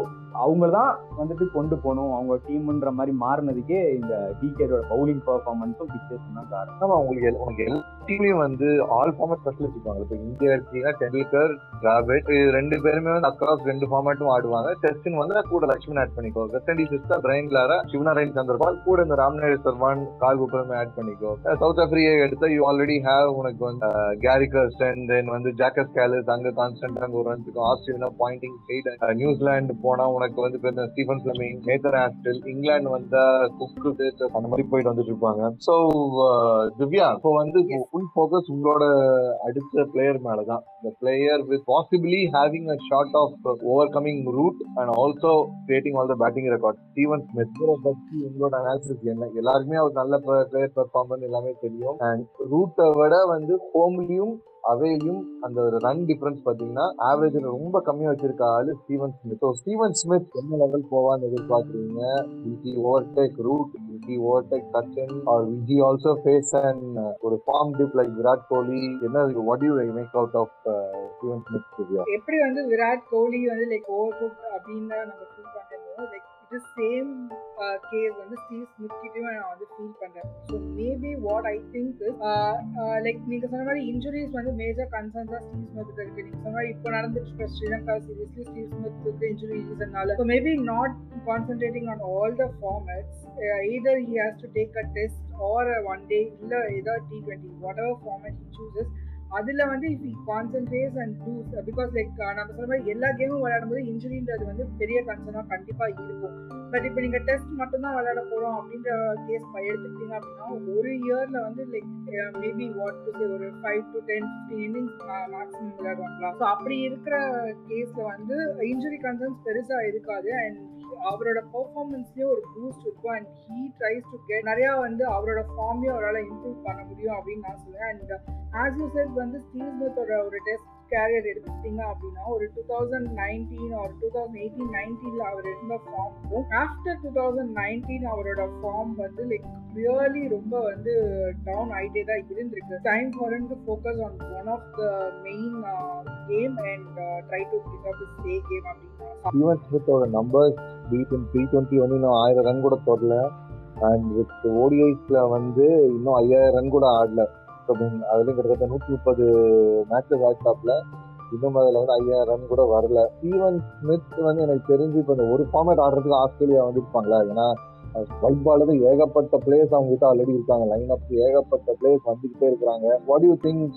அவங்க தான் வந்துட்டு கொண்டு போகணும். அவங்க டீம்ன்ற மாதிரி மாறினதுக்கே இந்த டிகேடோட பவுலிங் பர்ஃபார்மன்ஸும் பிக்சர்ஸ் தான் காரணம். அவங்களுக்கு உங்களுக்கு எல்லா வந்து ஆல் ஃபார்மேட் ஸ்பெஷலிஸ்ட் இருப்பாங்க. இப்போ இந்தியா எடுத்தீங்கன்னா டெண்டுல்கர் டிராவிட் இது ரெண்டு பேருமே வந்து அக்ராஸ் ரெண்டு ஃபார்மேட்டும் ஆடுவாங்க. டெஸ்டின் வந்து கூட லட்சுமி ஆட் பண்ணிக்கோ. வெஸ்ட் இண்டீஸ் எடுத்தா பிரைன் லாரா சிவநாராயண் சந்திரபால் கூட இந்த ராம்நாத் சர்மான் கால் குப்பரமே ஆட் பண்ணிக்கோ. சவுத் ஆப்பிரிக்கா எடுத்தா யூ ஆல்ரெடி ஹேவ் உனக்கு வந்து கேரி கர்ஸ்டன் தென் வந்து ஜாக்கஸ் கேலஸ் அங்க கான்ஸ்டன்ட் அங்க ஒரு ரன் இருக்கும் ஆஸ்திரேலியா பாயிண்டிங் நியூசிலாந்து போனா உனக்கு வந்து இப்ப இந்த Stephen Fleming Nathan Astle England வந்தா குக்கு அந்த மாதிரி போயிட்டு வந்துட்டு இருப்பாங்க. சோ திவ்யா இப்போ வந்து ஃபுல் ஃபோக்கஸ் உங்களோட அடுத்த பிளேயர் மேலதான். The player with possibly having a shot of uh, overcoming root and also creating all the batting records. Steven Smith. இவரை பத்தி உங்களோட அனாலிசிஸ் என்ன? எல்லாருக்குமே அவர் நல்ல பிளேயர் பெர்ஃபார்மன்ஸ் எல்லாமே தெரியும். அண்ட் ரூட்டை விட வந்து ஹோம்லயும் அவையும் அந்த ஒரு ரன் டிஃபரன்ஸ் பாத்தீங்கன்னா ஆவரேஜ் ரொம்ப கம்மியா வச்சிருக்க ஆளு Steven Smith so Steven Smith என்ன லெவல் போவான்னு எதிர்பார்க்குறீங்க? விஜி ஓவர்டேக் ரூட் விஜி ஓவர்டேக் கச்சன் ஆர் விஜி ஆல்சோ ஃபேஸ் அண்ட் ஒரு form dip like Virat Kohli என்ன what you make out of Steven Smith எப்படி வந்து விராட் கோலி வந்து லைக் ஓவர் அப்படின்னு நம்ம feel like it is same case வந்து ஸ்டீவ் ஸ்மித் கிட்டயும் நான் வந்து ஃபீல் பண்ணுறேன் so maybe what I think like நீங்கள் சொன்ன மாதிரி இன்ஜுரிஸ் வந்து மேஜர் கன்சர்ன்ஸா ஸ்டீவ் ஸ்மித் இருக்கு. நீங்கள் சொன்ன மாதிரி இப்போ நடந்துட்டு இருக்க ஸ்ரீலங்கா சீரீஸ்ல Steve Smith injury ரீசன்னால so maybe not concentrating on all the formats either he has to take a test or one day இல்லை ஏதாவது T twenty whatever format he chooses அதுல வந்து if concentrates and does because like நம்ம சொல்ற மாதிரி எல்லா கேமும் விளையாடும்போது இன்ஜுரின்றது வந்து பெரிய கன்சர்னா கண்டிப்பா இருக்கும். பட் இப்போ நீங்க டெஸ்ட் மட்டும் தான் விளையாட போறோம் அப்படின்ற கேஸ் எடுத்துக்கிட்டீங்க அப்படின்னா ஒரு இயர்ல வந்து like maybe what to say ஒரு five to ten fifteen innings maximum விளையாடுவாங்களா? So அப்படி இருக்கிற கேஸ்ல வந்து இன்ஜுரி கன்சர்ன்ஸ் பெருசா இருக்காது. அண்ட் அவரோட பெர்ஃபார்மன்ஸ்லயும் ஒரு பூஸ்ட் இருக்கும். And he tries to get நிறைய வந்து அவரோட ஃபார்மையும் அவரால் இம்ப்ரூவ் பண்ண முடியும் அப்படின்னு நான் சொல்லுவேன் அண்ட் ஆஸ் யூ செட் வந்து ஸ்டீவ் ஸ்மித்தோட ஒரு டெஸ்ட் கேரியர் எடுத்துக்கிட்டீங்க அப்படின்னா ஒரு டூ தௌசண்ட் நைன்டீன் ஒரு டூ தௌசண்ட் எயிட்டீன் நைன்டீன்ல அவர் இருந்த ஃபார்முக்கும் ஆஃப்டர் டூ தௌசண்ட் நைன்டீன் அவரோட ஃபார்ம் வந்து லைக் ரியலி ரொம்ப வந்து டவுன் ஆகிட்டே தான் இருந்திருக்கு. Time for to focus on one of the main game and try to pick up stay game அப்படின்னா. ஸ்டீவன் ஸ்மித்தோட நம்பர்ஸ் டி த்ரீ டுவெண்ட்டி ஒன்று இன்னும் ஆயிரம் ரன் கூட தொடல. அண்ட் வித் ஓடிஐஸில் வந்து இன்னும் ஐயாயிரம் ரன் கூட ஆடல. அதுலயும் கிட்டத்தட்ட நூற்றி முப்பது மேட்சஸ் ஆச்சாப்ல இன்னும் அதுல வந்து ஐயாயிரம் ரன் கூட வரல. ஸ்டீவன் ஸ்மித் வந்து எனக்கு தெரிஞ்சு இப்போ இந்த ஒரு ஃபார்மேட் ஆடுறதுக்கு ஆஸ்திரேலியா வந்து இருப்பாங்களா? ஏன்னா ஒயிட் ஏகப்பட்ட பிளேயர்ஸ் அவங்க கிட்ட ஆல்ரெடி இருக்காங்க. லைன் அப் ஏகப்பட்ட பிளேயர்ஸ் வந்துகிட்டே இருக்கிறாங்க. What you think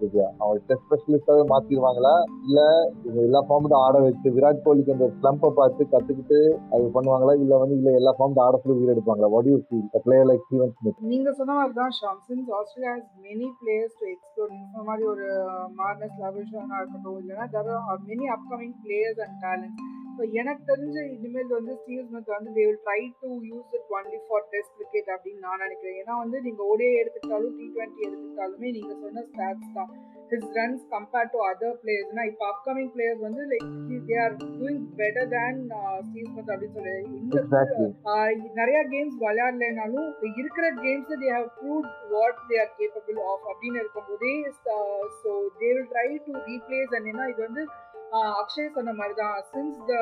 Divya? அவங்க டெஸ்ட் ஸ்பெஷலிஸ்டாவே மாத்திடுவாங்களா? இல்ல இவங்க எல்லா ஃபார்ம்ட்டும் ஆட வச்சு விராட் கோலிக்கு அந்த ஸ்லம்பை பார்த்து கத்துக்கிட்டு அது பண்ணுவாங்களா? இல்ல வந்து இல்ல எல்லா ஃபார்ம் ஆட சொல்லி உயிர் எடுப்பாங்களா? What you feel player like Steven Smith நீங்க சொன்ன மாதிரி தான் Sham since Australia has many players to explore நீங்க சொன்ன மாதிரி ஒரு uh, மார்னஸ் லவிஷானா இருக்கட்டும் இல்லைன்னா many upcoming players and talent so எனக்கு தெரிஞ்ச இனிமேல் வந்து ஸ்டீவ் ஸ்மித் வந்து they will try to use it only for test cricket அப்படின்னு நான் நினைக்கிறேன். ஏன்னா வந்து நீங்கள் ஓடிஐ எடுத்துக்கிட்டாலும் டி டுவெண்ட்டி எடுத்துக்கிட்டாலுமே நீங்கள் சொன்ன ஸ்டாட்ஸ் தான். His runs compared to other பிளேயர்ஸ்னா இப்போ அப்கமிங் பிளேயர்ஸ் வந்து like they are doing better than Steve Smith அப்படின்னு சொல்லி. இந்த நிறைய கேம்ஸ் விளையாடலைனாலும் இருக்கிற games they have prove what they are capable of அப்படின்னு இருக்கும்போதே so they will try to replace and ஏன்னா இது வந்து அக்ஷய் சொன்ன மாதிரி தான் சின்ஸ் த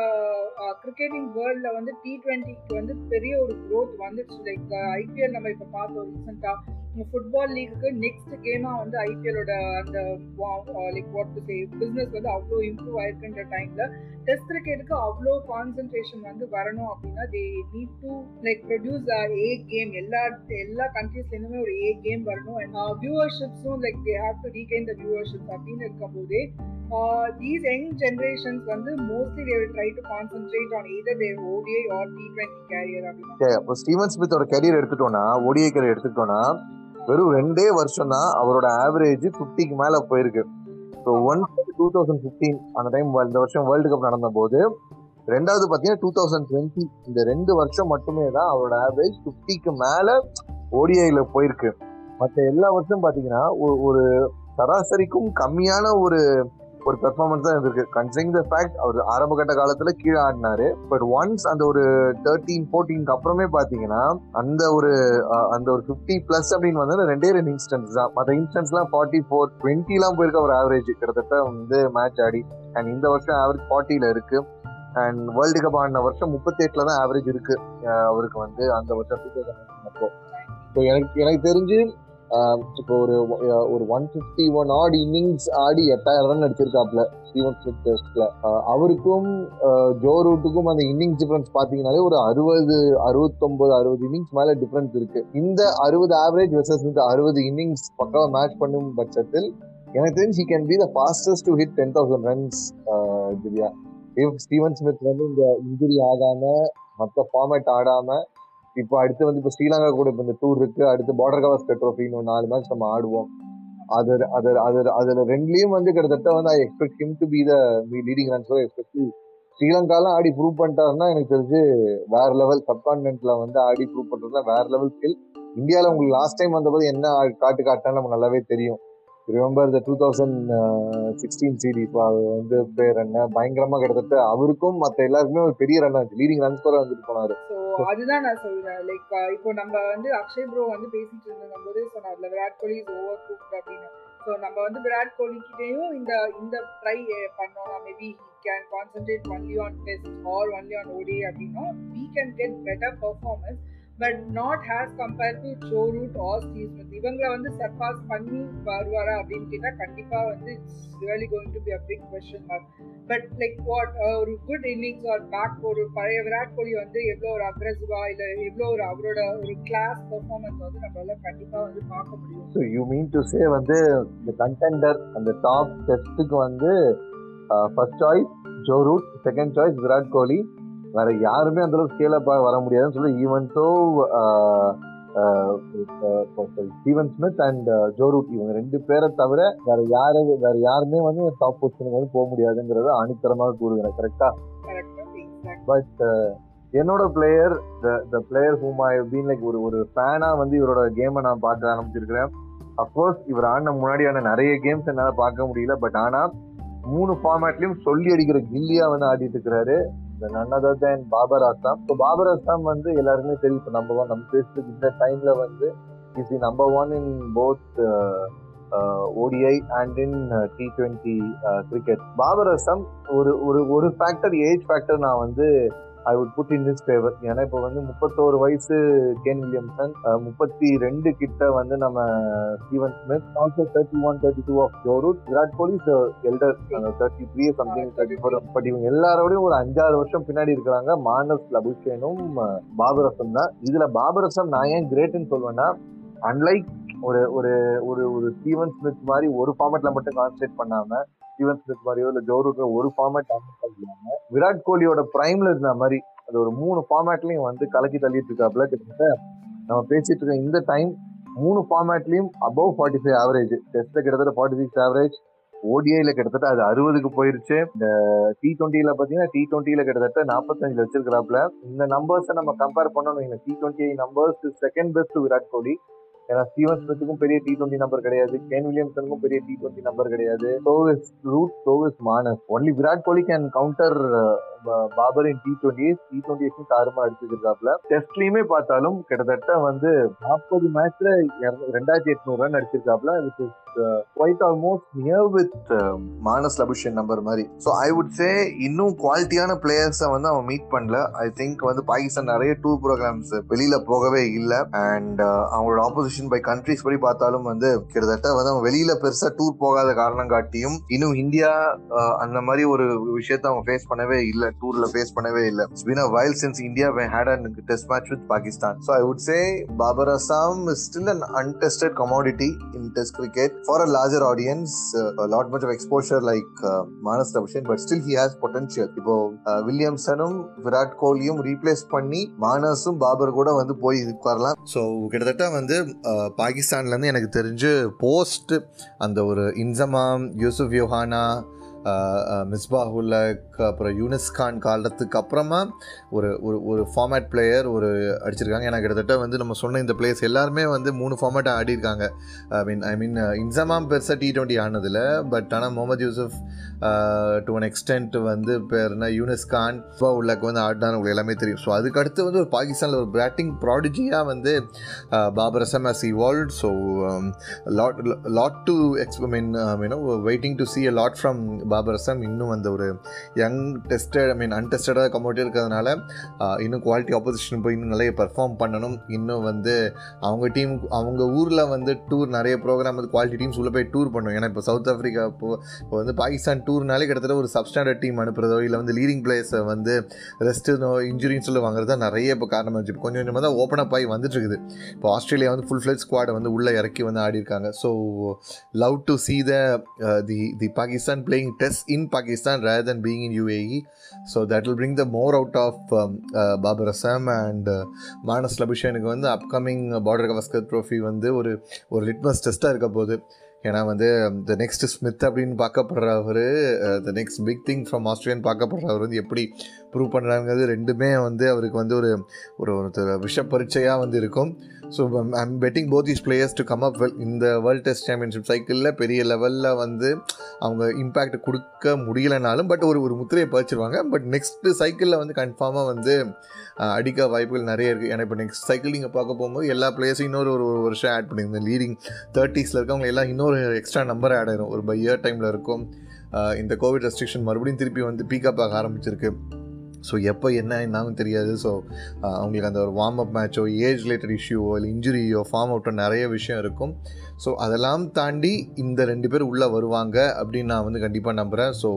கிரிக்கெட்டிங் வேர்ல்டில் வந்து டி ட்வெண்ட்டிக்கு வந்து பெரிய ஒரு க்ரோத் வந்துடுச்சு லைக் ஐபிஎல் நம்ம இப்போ பார்த்தோம் ரீசெண்டாக ஃபுட்பால் லீக்கு நெக்ஸ்ட் கேமாக வந்து ஐபிஎலோட அந்த like what to say business வந்து அவ்வளோ இம்ப்ரூவ் ஆயிருக்குன்ற டைமில் டெஸ்ட் கிரிக்கெட்டுக்கு அவ்வளோ கான்சென்ட்ரேஷன் வந்து வரணும் அப்படின்னா they need to like produce A game எல்லா எல்லா கண்ட்ரீஸ்லேருந்துமே ஒரு ஏ கேம் வரணும். And வியூவர்ஷிப்ஸும் like they have to regain the viewerships அப்படின்னு இருக்கும்போதே தீஸ் யங் ஜென்ரேஷன்ஸ் வந்து mostly they will try to concentrate on either their ODI or T twenty career அப்படின்னா. இப்போ ஸ்டீவன் ஸ்மித்தோட கேரியர் எடுத்துட்டோம்னா ஓடிஐ கேரியர் எடுத்துட்டோம்னா வெறும் ரெண்டே வருஷம் தான் அவரோட ஆவரேஜ் ஃபிஃப்டிக்கு மேல போயிருக்கு. So one two thousand fifteen அந்த டைம் இந்த வருஷம் வேர்ல்டு கப் நடந்த போது ரெண்டாவது பார்த்தீங்கன்னா டூ தௌசண்ட் டுவெண்ட்டி இந்த ரெண்டு வருஷம் மட்டுமே தான் அவரோட ஆவரேஜ் ஃபிஃப்டிக்கு மேலே ஓடிஐயில் போயிருக்கு. மற்ற எல்லா வருஷம் பார்த்தீங்கன்னா ஒரு சராசரிக்கும் கம்மியான ஒரு ஒரு பெர்ஃபார்மன்ஸ் தான் இருந்திருக்கு. கன்சிங் த ஃபேக்ட் அவர் ஆரம்ப கட்ட காலத்துல கீழே ஆடினாரு. பட் ஒன்ஸ் அந்த ஒரு தேர்ட்டீன் ஃபோர்டீனுக்கு அப்புறமே பாத்தீங்கன்னா அந்த ஒரு அந்த ஒரு ஃபிஃப்டி பிளஸ் அப்படின்னு வந்து ரெண்டே ரெண்டு இன்ஸ்டன்ஸ் தான். மற்ற இன்ஸ்டன்ஸ்லாம் ஃபார்ட்டி ஃபோர் டுவெண்ட்டி எல்லாம் போயிருக்க ஒரு ஆவரேஜ் கிட்டத்தட்ட வந்து மேட்ச் ஆடி அண்ட் இந்த வருஷம் ஆவரேஜ் ஃபார்ட்டில இருக்கு. அண்ட் வேர்ல்டு கப் ஆடின வருஷம் முப்பத்தி எட்டுல தான் ஆவரேஜ் இருக்கு. அவருக்கு வந்து அந்த வருஷம் டூ தௌசண்ட் அப்போ. எனக்கு எனக்கு தெரிஞ்சு இப்போ ஒரு ஒரு one fifty one odd innings ஆடி எட்டாயிரம் ரன் அடிச்சிருக்காப்ல ஸ்டீவன் ஸ்மித் டெஸ்ட்ல அவருக்கும் ஜோ ரூட்டுக்கும் அந்த இன்னிங்ஸ் டிஃபரன்ஸ் பாத்தீங்கன்னாலே ஒரு அறுபது அறுபத்தொன்பது அறுபது இன்னிங்ஸ் மேல டிஃபரன்ஸ் இருக்கு. இந்த அறுபது ஆவரேஜ் வெர்சஸ் இந்த அறுபது இன்னிங்ஸ் பக்காவா மேட்ச் பண்ணும் பட்சத்தில் எனக்கு தெரிஞ்சு he can be the fastest to hit ten thousand runs Divya. Steven Smith வந்து இந்த இன்ஜுரி ஆகாம மற்ற ஃபார்மேட் ஆடாம இப்போ அடுத்து வந்து இப்போ ஸ்ரீலங்கா கூட இப்போ இந்த டூர் இருக்கு. அடுத்து பார்டர் கவாஸ்கர் ட்ரோஃபின்னு நாலு மேட்ச் நம்ம ஆடுவோம். அது அது அது அதுல ரெண்டுலயும் வந்து கிட்டத்தட்ட வந்து I expect him to be the leading runs expect ஸ்ரீலங்காலாம் ஆடி ப்ரூவ் பண்ணிட்டாருன்னா எனக்கு தெரிஞ்சு வேற லெவல் சப்கான்டினென்ட்ல வந்து ஆடி ப்ரூவ் பண்றதுல வேற லெவல் ஸ்கில் இந்தியாவில் உங்களுக்கு லாஸ்ட் டைம் வந்தபோது என்ன காட்டு காட்டினா நமக்கு நல்லாவே தெரியும். Remember the two thousand sixteen series வந்து பேர் என்ன? பயங்கரமா கிட்டத்தட்ட அவருக்கும் மற்ற எல்லாருக்குமே ஒரு பெரிய ரன் ஆச்சு லீடிங் ரன் ஸ்கோரா வந்துட்டு போனாரு. ஸோ அதுதான் நான் சொல்றேன். லைக் இப்போ நம்ம வந்து அக்ஷய் ப்ரோ வந்து பேசிட்டு இருந்தோம் போது சொன்னார்ல Virat Kohli is over cook அப்படின்னு. ஸோ நம்ம வந்து விராட் கோலி கிட்டேயும் இந்த இந்த ட்ரை பண்ணோம்னா maybe can concentrate only on test or only on ODI அப்படின்னா we can get better performance but not has compare to Joe Root or Steve Smith இவங்களை வந்து சர்பாஸ் பண்ணி வருவாரா அப்படின்னு கேட்டால் கண்டிப்பாக வந்து it's really going to be a big question mark but like what ஒரு குட் இன்னிங்ஸ் ஆர் பேக் ஒரு பழைய விராட் கோலி வந்து எவ்வளோ ஒரு அக்ரெசிவா இல்லை எவ்வளோ ஒரு அவரோட ஒரு கிளாஸ் பெர்ஃபார்மன்ஸ் வந்து நம்மளால கண்டிப்பாக வந்து பார்க்க முடியும். So you mean to say வந்து இந்த கண்டெண்டர் அந்த டாப் டெஸ்ட்டுக்கு வந்து first choice Joe Root second choice Virat Kohli வேற யாருமே அந்த அளவுக்கு ஸ்கேல் வர முடியாதுன்னு சொல்லி even so Steven Smith and Joe Root இவங்க ரெண்டு பேரை தவிர வேற யாரு வேற யாருமே வந்து டாப் பொசிஷனுக்கு வந்து போக முடியாதுங்கிறத அணித்தரமாக கூறுகிறேன் கரெக்டா பட் என்னோட player the player whom I been like ஒரு ஒரு ஃபேனா வந்து இவரோட கேமை நான் பார்க்க ஆரம்பிச்சிருக்கிறேன். அப்கோர்ஸ் இவர் ஆடின முன்னாடியான நிறைய கேம்ஸ் என்னால் பார்க்க முடியல. பட் ஆனா மூணு ஃபார்மேட்லயும் சொல்லி அடிக்கிற கில்லியா வந்து ஆடிட்டு இருக்கிறாரு. None other than Babar Azam so Babar Azam வந்து எல்லாருமே தெரியும் இப்போ நம்பர் ஒன் நம்ம பேசுறதுக்கு இந்த டைம்ல வந்து is the number one in both ODI and in T twenty cricket Babar Azam ஒரு ஒரு ஒரு ஃபேக்டர் ஏஜ் ஃபேக்டர் நான் வந்து I would put in this favour ஏன்னா இப்போ வந்து முப்பத்தோரு வயசு கேன் வில்லியம்சன் முப்பத்தி ரெண்டு கிட்ட வந்து நம்ம Steven Smith also thirty one thirty two of Joe Root Virat Kohli elder thirty three something thirty four but இவங்க எல்லாரோடையும் ஒரு அஞ்சாறு வருஷம் பின்னாடி இருக்கிறாங்க. மானஸ் லபுஷேனும் பாபரசம் தான். இதுல பாபரசம் நான் ஏன் கிரேட்னு சொல்வேன்னா அன்லைக் ஒரு ஒரு ஒரு ஒரு ஸ்டீவன் ஸ்மித் மாதிரி ஒரு ஃபார்மேட்ல மட்டும் கான்சென்ட்ரேட் பண்ணாம ஸ்டீவன் ஸ்மித் மாதிரியோ இல்ல ஜோரூட்ல ஒரு ஃபார்மேட் இல்லாம விராட் கோலியோட பிரைம்ல இருந்த மாதிரி அது ஒரு மூணு ஃபார்மேட்லயும் வந்து கலக்கி தள்ளிட்டு இருக்காப்ல கிட்டத்தட்ட நம்ம பேசிட்டு இருக்க இந்த டைம் மூணு ஃபார்மேட்லயும் அபவ் ஃபார்ட்டி ஃபைவ் ஆவரேஜ் டெஸ்ட்ல கிட்டத்தட்ட ஃபார்ட்டி சிக்ஸ் ஆவரேஜ் ஓடிஐல கிட்டத்தட்ட அது அறுபதுக்கு போயிருச்சு. இந்த டி டுவெண்ட்டில பாத்தீங்கன்னா டி டுவெண்ட்டில கிட்டத்தட்ட நாற்பத்தஞ்சுல வச்சிருக்கிறாப்ல இந்த நம்பர்ஸை நம்ம கம்பேர் பண்ணணும் T twenty numbers second best Virat Kohli. ஏன்னா ஸ்டீவன் ஸ்மித்துக்கும் பெரிய டி டுவெண்ட்டி நம்பர் கிடையாது. கேன் வில்லியம்சனுக்கும் பெரிய டி டுவெண்ட்டி நம்பர் கிடையாது. சோவிஸ் Root சோவிஸ் Marnus only Virat Kohli can counter Babar in T twenty T twenty தாருமா அடிச்சிருக்காப்ல. டெஸ்ட்லயுமே பார்த்தாலும் கிட்டத்தட்ட வந்து நாற்பது மேட்ச்ல ரெண்டாயிரத்தி எட்நூறு run அடிச்சிருக்காப்ல which is quite almost near with Marnus Labuschagne number மாதிரி. ஸோ ஐ வுட் சே இன்னும் குவாலிட்டியான பிளேயர்ஸை வந்து அவன் மீட் பண்ணல. ஐ திங்க் வந்து பாகிஸ்தான் நிறைய டூர் ப்ரோக்ராம்ஸ் வெளியில போகவே இல்லை. அண்ட் uh, அவங்களோட ஆப்போசிஷன் பை கண்ட்ரிஸ் படி பார்த்தாலும் வந்து கிட்டத்தட்ட வந்து அவங்க வெளியில பெருசா டூர் போகாத காரணம் காட்டியும் இன்னும் இந்தியா அந்த மாதிரி ஒரு விஷயத்த அவங்க ஃபேஸ் பண்ணவே இல்லை. டூர்ல ஃபேஸ் பண்ணவே இல்லை. Been a while since India had an test match with Pakistan so I would say Babar Azam is still an untested commodity in test cricket for a larger audience, uh, a of much of exposure like uh, Manas Ravshan, but still he has potential. இப்போ வில்லியம்சனும் விராட் கோலியும் replace பண்ணி மானஸும் பாபர் கூட வந்து போய் உட்காரலாம் so கிட்டத்தட்ட வந்து uh, பாகிஸ்தான்லேருந்து எனக்கு தெரிஞ்சு போஸ்ட் அந்த ஒரு இன்சமாம் யூசுப் யோஹானா மிஸ்பாஹுல்லக் அப்புறம் யூனிஸ் கான் காலத்துக்கு அப்புறமா ஒரு ஒரு ஒரு ஃபார்மேட் பிளேயர் ஒரு அடிச்சிருக்காங்க. ஏன்னா கிட்டத்தட்ட வந்து நம்ம சொன்ன இந்த பிளேயர்ஸ் எல்லாருமே வந்து மூணு format ஆடிருக்காங்க I mean I mean Inzamam பெருசாக டி டுவெண்ட்டி ஆனதில்ல. பட் ஆனால் Mohammad Yousuf to an extent வந்து பேர்னா யூனிஸ் கான் உள்ளக்கு வந்து ஆடினான்னு உங்களுக்கு எல்லாமே தெரியும். ஸோ அதுக்கு அடுத்து வந்து ஒரு பாகிஸ்தானில் ஒரு பேட்டிங் ப்ராடிஜியாக வந்து Babar Azam has evolve so lot lot to ex mean மீனோ waiting to see a lot from Babar Azam இன்னும் அந்த ஒரு யங் டெஸ்டட் ஐ மீன் அன்டெஸ்டடாக கமோட்டி இருக்கிறதுனால இன்னும் குவாலிட்டி ஆப்போசிஷன் போய் இன்னும் நிறைய பர்ஃபார்ம் பண்ணணும். இன்னும் வந்து அவங்க டீம் அவங்க ஊரில் வந்து டூர் நிறைய ப்ரோக்ராம் வந்து குவாலிட்டி டீம்ஸ் உள்ளே போய் டூர் பண்ணும். ஏன்னா இப்போ சவுத் ஆஃப்ரிக்கா இப்போ இப்போ வந்து பாகிஸ்தான் டூர்னாலே கிட்டத்தட்ட ஒரு சப்ஸ்டாண்டர்ட் டீம் அனுப்புகிறதோ இல்லை வந்து லீடிங் பிளேயர்ஸை வந்து ரெஸ்ட்டு இன்ஜுரின்னு சொல்லி வாங்குறது தான் நிறைய இப்போ காரணமாக இருந்துச்சு. இப்போ கொஞ்சம் கொஞ்சமாக தான் ஓப்பன் அப் ஆகி வந்துட்டு இருக்குது இப்போ ஆஸ்திரேலியா வந்து ஃபுல் ஃப்ளெட் ஸ்குவாடை வந்து உள்ளே இறக்கி வந்து ஆடி இருக்காங்க so love to see the the the Pakistan playing test in Pakistan rather than being in UAE. So that will bring the more out of um, uh, Babar Assam and uh, Marnus லபுஷனுக்கு வந்து upcoming Border Gavaskar trophy வந்து ஒரு ஒரு litmus டெஸ்ட்டாக இருக்க போகுது ஏன்னா வந்து the next Smith அப்படின்னு பார்க்கப்படுறவர் the uh, next big thing from Australian பார்க்கப்படுறவர் வந்து எப்படி ப்ரூவ் பண்ணுறாங்கிறது ரெண்டுமே வந்து அவருக்கு வந்து ஒரு ஒரு ஒருத்தர் விஷ பரீட்சையாக வந்து இருக்கும். So I'm betting both is players to come up well இந்த வேர்ல்டு டெஸ்ட் சாம்பியன்ஷிப் சைக்கிளில் பெரிய லெவலில் வந்து அவங்க இம்பேக்ட் கொடுக்க முடியலைனாலும் பட் ஒரு ஒரு முத்திரையை பறிச்சிருவாங்க. பட் நெக்ஸ்ட்டு சைக்கிளில் வந்து கன்ஃபார்மாக வந்து அடிக்க வாய்ப்புகள் நிறைய இருக்குது ஏன்னா இப்போ நெக்ஸ்ட் சைக்கிள் நீங்கள் பார்க்க போகும்போது எல்லா பிளேயர்ஸும் இன்னொரு ஒரு ஒரு வருஷம் ஆட் பண்ணியிருந்தேன் லீடிங் தேர்ட்டிஸில் இருக்கவங்க எல்லாம் இன்னொரு எக்ஸ்ட்ரா நம்பர் ஆட் ஆயிரும். ஒரு பை இயர் டைமில் இருக்கும். இந்த கோவிட் ரெஸ்ட்ரிக்ஷன் மறுபடியும் திருப்பி வந்து பீக்கப் ஆக ஆரம்பிச்சிருக்கு. ஸோ எப்போ என்ன என்னாலும் தெரியாது. ஸோ அவங்களுக்கு அந்த ஒரு வார்ம் அப் மேட்சோ ஏஜ் ரிலேட்டட் இஷ்யூவோ இல்லை இன்ஜுரியோ ஃபார்ம் அவுட்டோ நிறைய விஷயம் இருக்கும். ஸோ அதெல்லாம் தாண்டி இந்த ரெண்டு பேர் உள்ளே வருவாங்க அப்படின்னு நான் வந்து கண்டிப்பாக நம்புகிறேன் ஸோ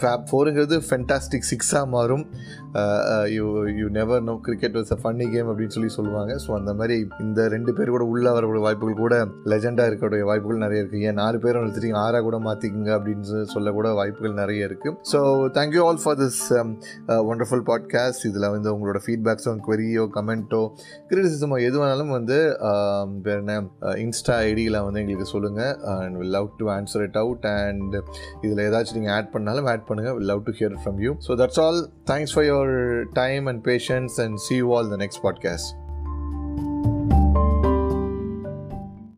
ஃபேப் ஃபோருங்கிறது ஃபென்டாஸ்டிக் சிக்ஸாக மாறும். You you never know cricket was a funny game அப்படின்னு சொல்லி சொல்லுவாங்க. ஸோ அந்த மாதிரி இந்த ரெண்டு பேர் கூட உள்ளே வரக்கூடிய வாய்ப்புகள் கூட லெஜெண்டாக இருக்கக்கூடிய வாய்ப்புகள் நிறைய இருக்குது ஏன் நாலு பேரும் எடுத்துட்டீங்க ஆறாக கூட மாற்றிக்குங்க அப்படின்னு சொல்லக்கூட வாய்ப்புகள் நிறைய இருக்குது so thank you all for this wonderful podcast இதில் வந்து உங்களோட ஃபீட்பேக்ஸோ குவரியோ கமெண்ட்டோ கிரிட்டிசிசமோ எது வேணாலும் வந்து um, பேர் என்ன uh, இன்ஸ்டா ஐடியில் வந்து எங்களுக்கு சொல்லுங்கள் and will love to answer it out and இதில் ஏதாச்சும் நீங்கள் ஆட் பண்ணாலும் ஆட் பண்ணுங்கள் will love to hear from you so that's all thanks for your time and patience and see you all the next podcast.